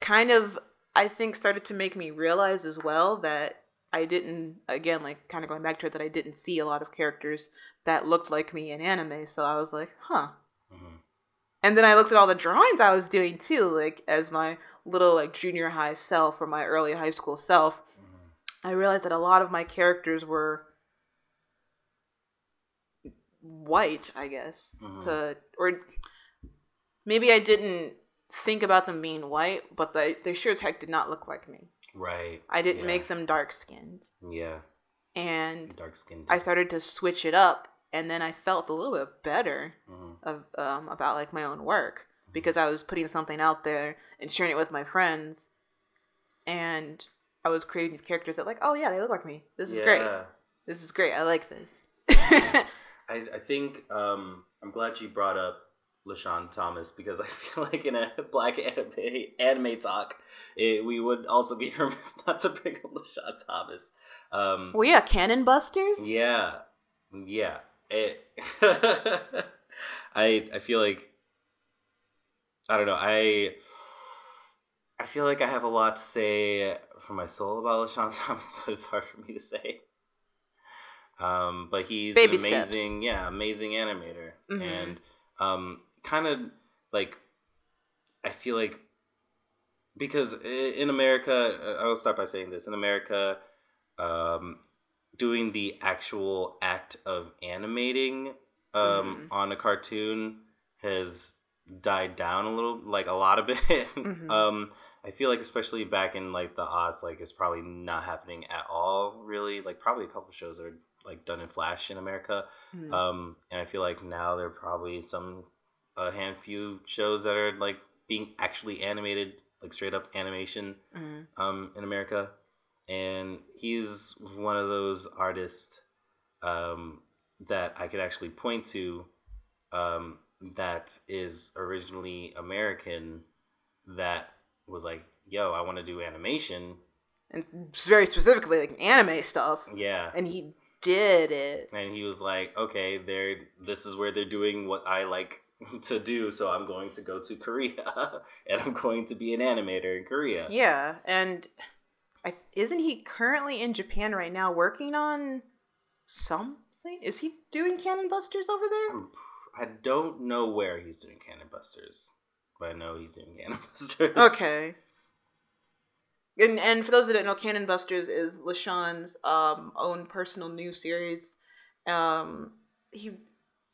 A: kind of I think started to make me realize as well that I didn't again like kind of going back to it that I didn't see a lot of characters that looked like me in anime. So I was like huh.
B: Mhm.
A: and then I looked at all the drawings I was doing too like as my little like junior high self or my early high school self. I realized that a lot of my characters were white, I guess.
B: Mhm.
A: To or maybe I didn't think about them being white, but they they sure as heck did not look like me.
B: Right.
A: I didn't
B: Yeah.
A: make them dark skinned.
B: Yeah.
A: And
B: Dark skinned.
A: I started to switch it up and then I felt a little bit better
B: Mhm.
A: of um, about like my own work because I was putting something out there and sharing it with my friends and I was creating these characters that like, oh yeah, they look like me. This is great. This is great. I like this.
B: I, I think um, I'm glad you brought up LeSean Thomas because I feel like in a black anime anime talk, it, we would also be remiss not to bring up LeSean Thomas. Um,
A: well, yeah, Cannon Busters.
B: yeah, yeah. It, I I feel like I don't know. I I feel like I have a lot to say for my soul about LeSean Thomas, but it's hard for me to say. Um, but he's
A: Baby
B: an
A: steps.
B: amazing, yeah, amazing animator,
A: Mhm.
B: and um, kind of like I feel like because in America, I will start by saying this: in America, um, doing the actual act of animating um,
A: Mhm.
B: on a cartoon has died down a little, like a lot of it.
A: Mhm.
B: um, I feel like, especially back in like the odds, like it's probably not happening at all. Really, like probably a couple shows are like done in Flash in America.
A: Mhm.
B: Um, and I feel like now there are probably some a hand few shows that are like being actually animated, like straight up animation
A: Mhm.
B: um, in America, and he's one of those artists um, that I could actually point to um, that is originally American that was like, "Yo, I want to do animation."
A: and very specifically like anime stuff.
B: Yeah,
A: And he did it.
B: and he was like, "Okay, they're this is where they're doing what I like to do, so I'm going to go to Korea, and I'm going to be an animator in Korea."
A: Yeah, and I, isn't he currently in Japan right now working on something? Is he doing Cannon Busters over there?
B: I'm I don't know where he's doing Cannon Busters, but I know he's doing Cannon Busters.
A: Okay. And and for those that don't know, Cannon Busters is LeSean's um own personal news series. Um he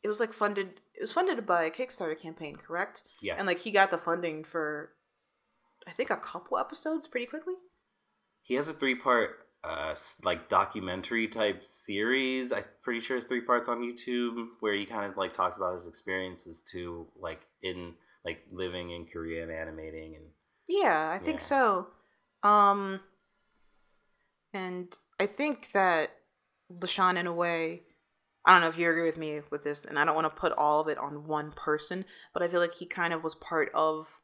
A: it was like funded it was funded by a Kickstarter campaign, correct?
B: Yeah.
A: And like he got the funding for I think a couple episodes pretty quickly.
B: He has a three part uh like documentary type series. I'm pretty sure it's three parts on YouTube where he kind of like talks about his experiences to like in like living in Korea and animating and
A: Yeah, I think so. Um, and I think that LeSean, in a way, I don't know if you agree with me with this, and I don't want to put all of it on one person, but I feel like he kind of was part of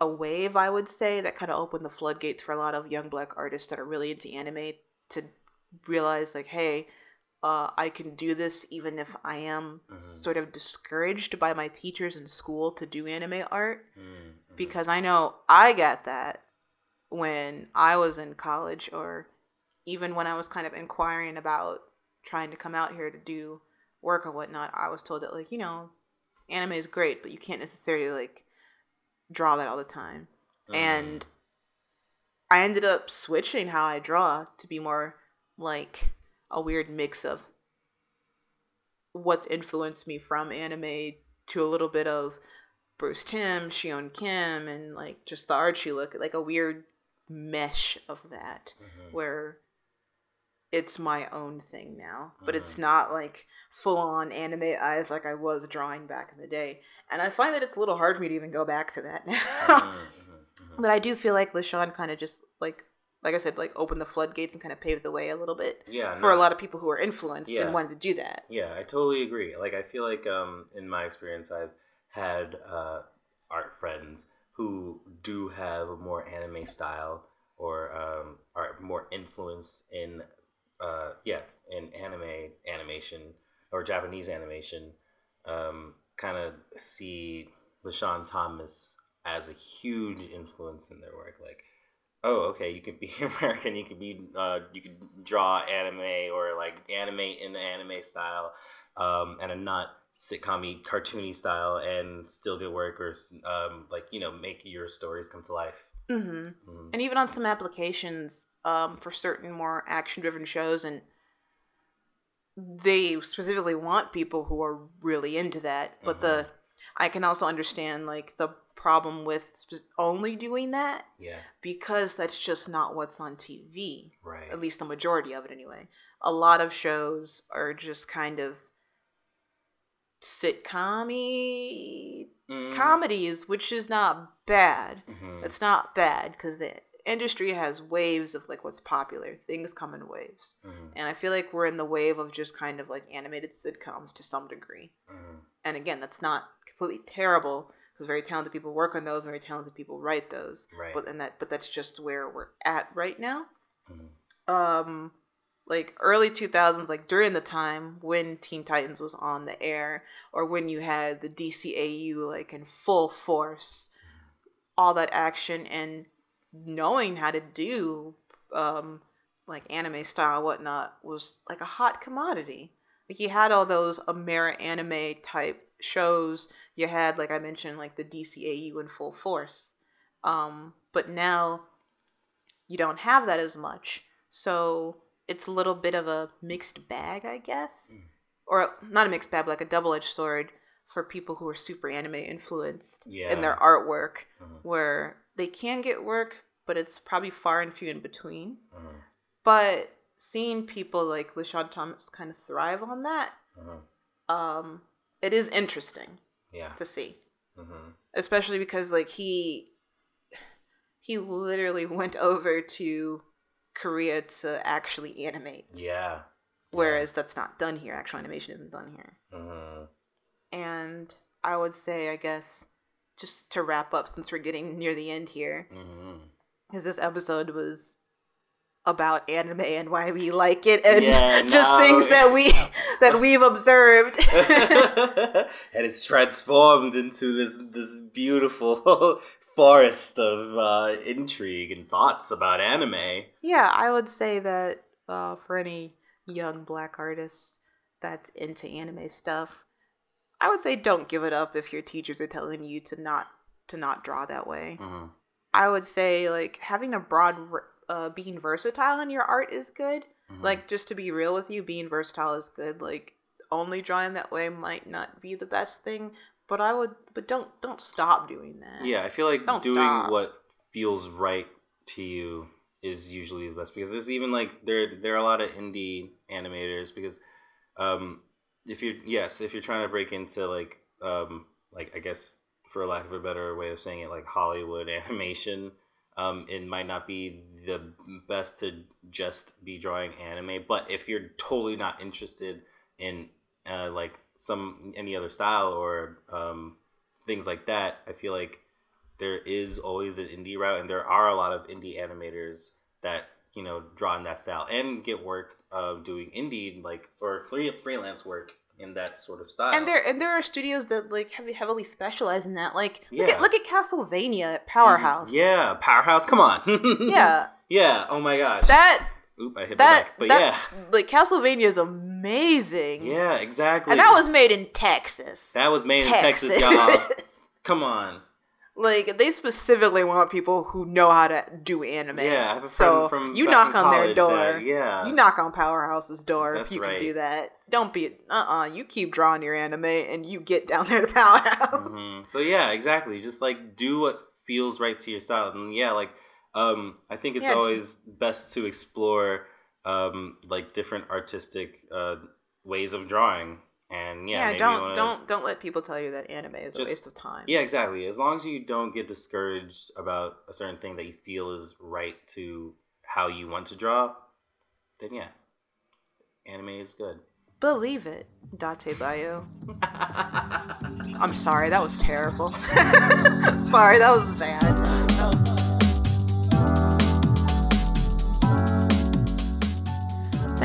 A: a wave, I would say, that kind of opened the floodgates for a lot of young black artists that are really into anime to realize, like, hey, uh, I can do this even if I am
B: Mhm.
A: sort of discouraged by my teachers in school to do anime art
B: Mm,
A: because I know I got that when I was in college or even when I was kind of inquiring about trying to come out here to do work or whatnot. I was told that like you know, anime is great, but you can't necessarily like draw that all the time.
B: mhm.
A: And I ended up switching how I draw to be more like a weird mix of what's influenced me from anime to a little bit of Bruce Tim, Shion Kim, and like just the Archie look, like a weird mesh of that
B: Mhm.
A: where it's my own thing now, but it's
B: Mm-hmm.
A: not like full on anime eyes like I was drawing back in the day. And I find that it's a little hard for me to even go back to that now.
B: Mhm, mhm, mhm.
A: But I do feel like LeSean kind of just like like I said, like opened the floodgates and kind of paved the way a little bit
B: yeah,
A: for a lot of people who are influenced
B: Yeah.
A: and wanted to do that.
B: Yeah, I totally agree. Like, I feel like um, in my experience, I've had uh, art friends who do have a more anime style or um, are more influenced in, uh, yeah, in anime animation or Japanese animation. Um, kind of see LeSean Thomas as a huge influence in their work. Like, oh, okay, you can be American, you can be, uh, you could draw anime or like animate in the anime style, um, and not sitcom cartoony style, and still get work or um, like you know make your stories come to life.
A: hmm
B: Mhm.
A: And even on some applications um, for certain more action driven shows, and they specifically want people who are really into that. But the I can also understand like the problem with only doing that
B: Yeah,
A: because that's just not what's on TV.
B: right.
A: at least the majority of it anyway. A lot of shows are just kind of sitcom
B: Mm,
A: comedies, which is not bad.
B: mhm.
A: It's not bad because the industry has waves of like what's popular. Things come in waves.
B: Mhm.
A: And I feel like we're in the wave of just kind of like animated sitcoms to some degree.
B: Mhm.
A: And again, that's not completely terrible because very talented people work on those, very talented people write those.
B: Right.
A: But and that but that's just where we're at right now
B: Mhm.
A: um like early 2000s like during the time when teen titans was on the air or when you had the dcau like in full force all that action and knowing how to do um like anime style whatnot was like a hot commodity. Like you had all those ameri anime type shows. You had like i mentioned like the dcau in full force. Um but now you don't have that as much. So it's a little bit of a mixed bag, I guess.
B: Mm.
A: Or not a mixed bag, but like a double edged sword for people who are super anime influenced in their
B: Yeah.
A: artwork,
B: Mhm.
A: where they can get work, but it's probably far and few in between.
B: Mhm.
A: But seeing people like LeSean Thomas kind of thrive on that,
B: Mhm.
A: um, it is interesting
B: Yeah.
A: to see.
B: Mhm.
A: especially because like he he literally went over to Korea to actually animate,
B: Yeah.
A: whereas that's not done here. Actual animation isn't done here.
B: Mhm.
A: And I would say, I guess, just to wrap up, since we're getting near the end here, because this episode was about anime and why we like it, and
B: Yeah,
A: just
B: no.
A: things that we that we've observed.
B: and it's transformed into this this beautiful forest of uh, intrigue and thoughts about anime.
A: Yeah, I would say that uh, for any young black artists that's into anime stuff, I would say don't give it up if your teachers are telling you to not to not draw that way.
B: Mhm.
A: I would say like having a broad uh, being versatile in your art is good.
B: Mhm.
A: Like just to be real with you, being versatile is good. Like only drawing that way might not be the best thing, but I would but don't don't stop doing that.
B: Yeah, I feel like
A: Don't
B: doing
A: stop.
B: what feels right to you is usually the best because there's even like there there are a lot of indie animators because um if you're yes if you're trying to break into like um like I guess for lack of a better way of saying it like Hollywood animation um it might not be the best to just be drawing anime but if you're totally not interested in uh, like some any other style or um things like that I feel like there is always an indie route and there are a lot of indie animators that you know draw in that style and get work uh, doing indie like or free freelance work in that sort of style.
A: And there and there are studios that like heavy, heavily specialize in that. Like look
B: Yeah.
A: at look at Castlevania at Powerhouse.
B: Yeah, Powerhouse. Come on.
A: Yeah.
B: yeah. Oh my gosh.
A: That
B: Oop, I hit
A: that
B: the back. But
A: that like Castlevania is amazing.
B: yeah. Exactly.
A: And that was made in Texas.
B: that was made in Texas, y'all. Come on.
A: like they specifically want people who know how to do anime.
B: Yeah, I have a friend
A: so
B: from
A: you knock on their door.
B: that- yeah.
A: You knock on Powerhouse's door
B: That's
A: if you
B: right.
A: can do that. Don't be uh uh You keep drawing your anime and you get down there to Powerhouse.
B: Mhm. So yeah, exactly. Just like do what feels right to your style. And yeah, like um I think it's
A: Yeah,
B: always best to explore um like different artistic uh ways of drawing. And yeah,
A: Yeah,
B: maybe
A: don't
B: wanna,
A: don't don't let people tell you that anime is
B: Just-
A: a waste of time.
B: Yeah, exactly. As long as you don't get discouraged about a certain thing that you feel is right to how you want to draw, then yeah. Anime is good.
A: Believe it, dattebayo. I'm sorry, that was terrible. sorry, that was bad.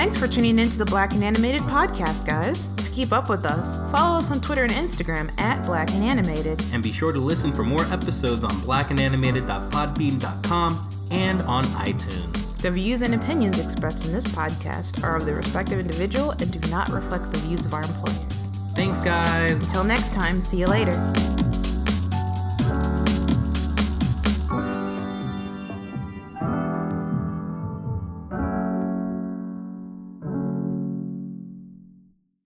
A: Thanks for tuning into the Black and Animated podcast, guys. To keep up with us, follow us on Twitter and Instagram at Black and Animated.
C: And be sure to listen for more episodes on blackandanimated.podbean.com and on iTunes.
A: The views and opinions expressed in this podcast are of the respective individual and do not reflect the views of our employers.
C: Thanks, guys.
A: Until next time, see you later.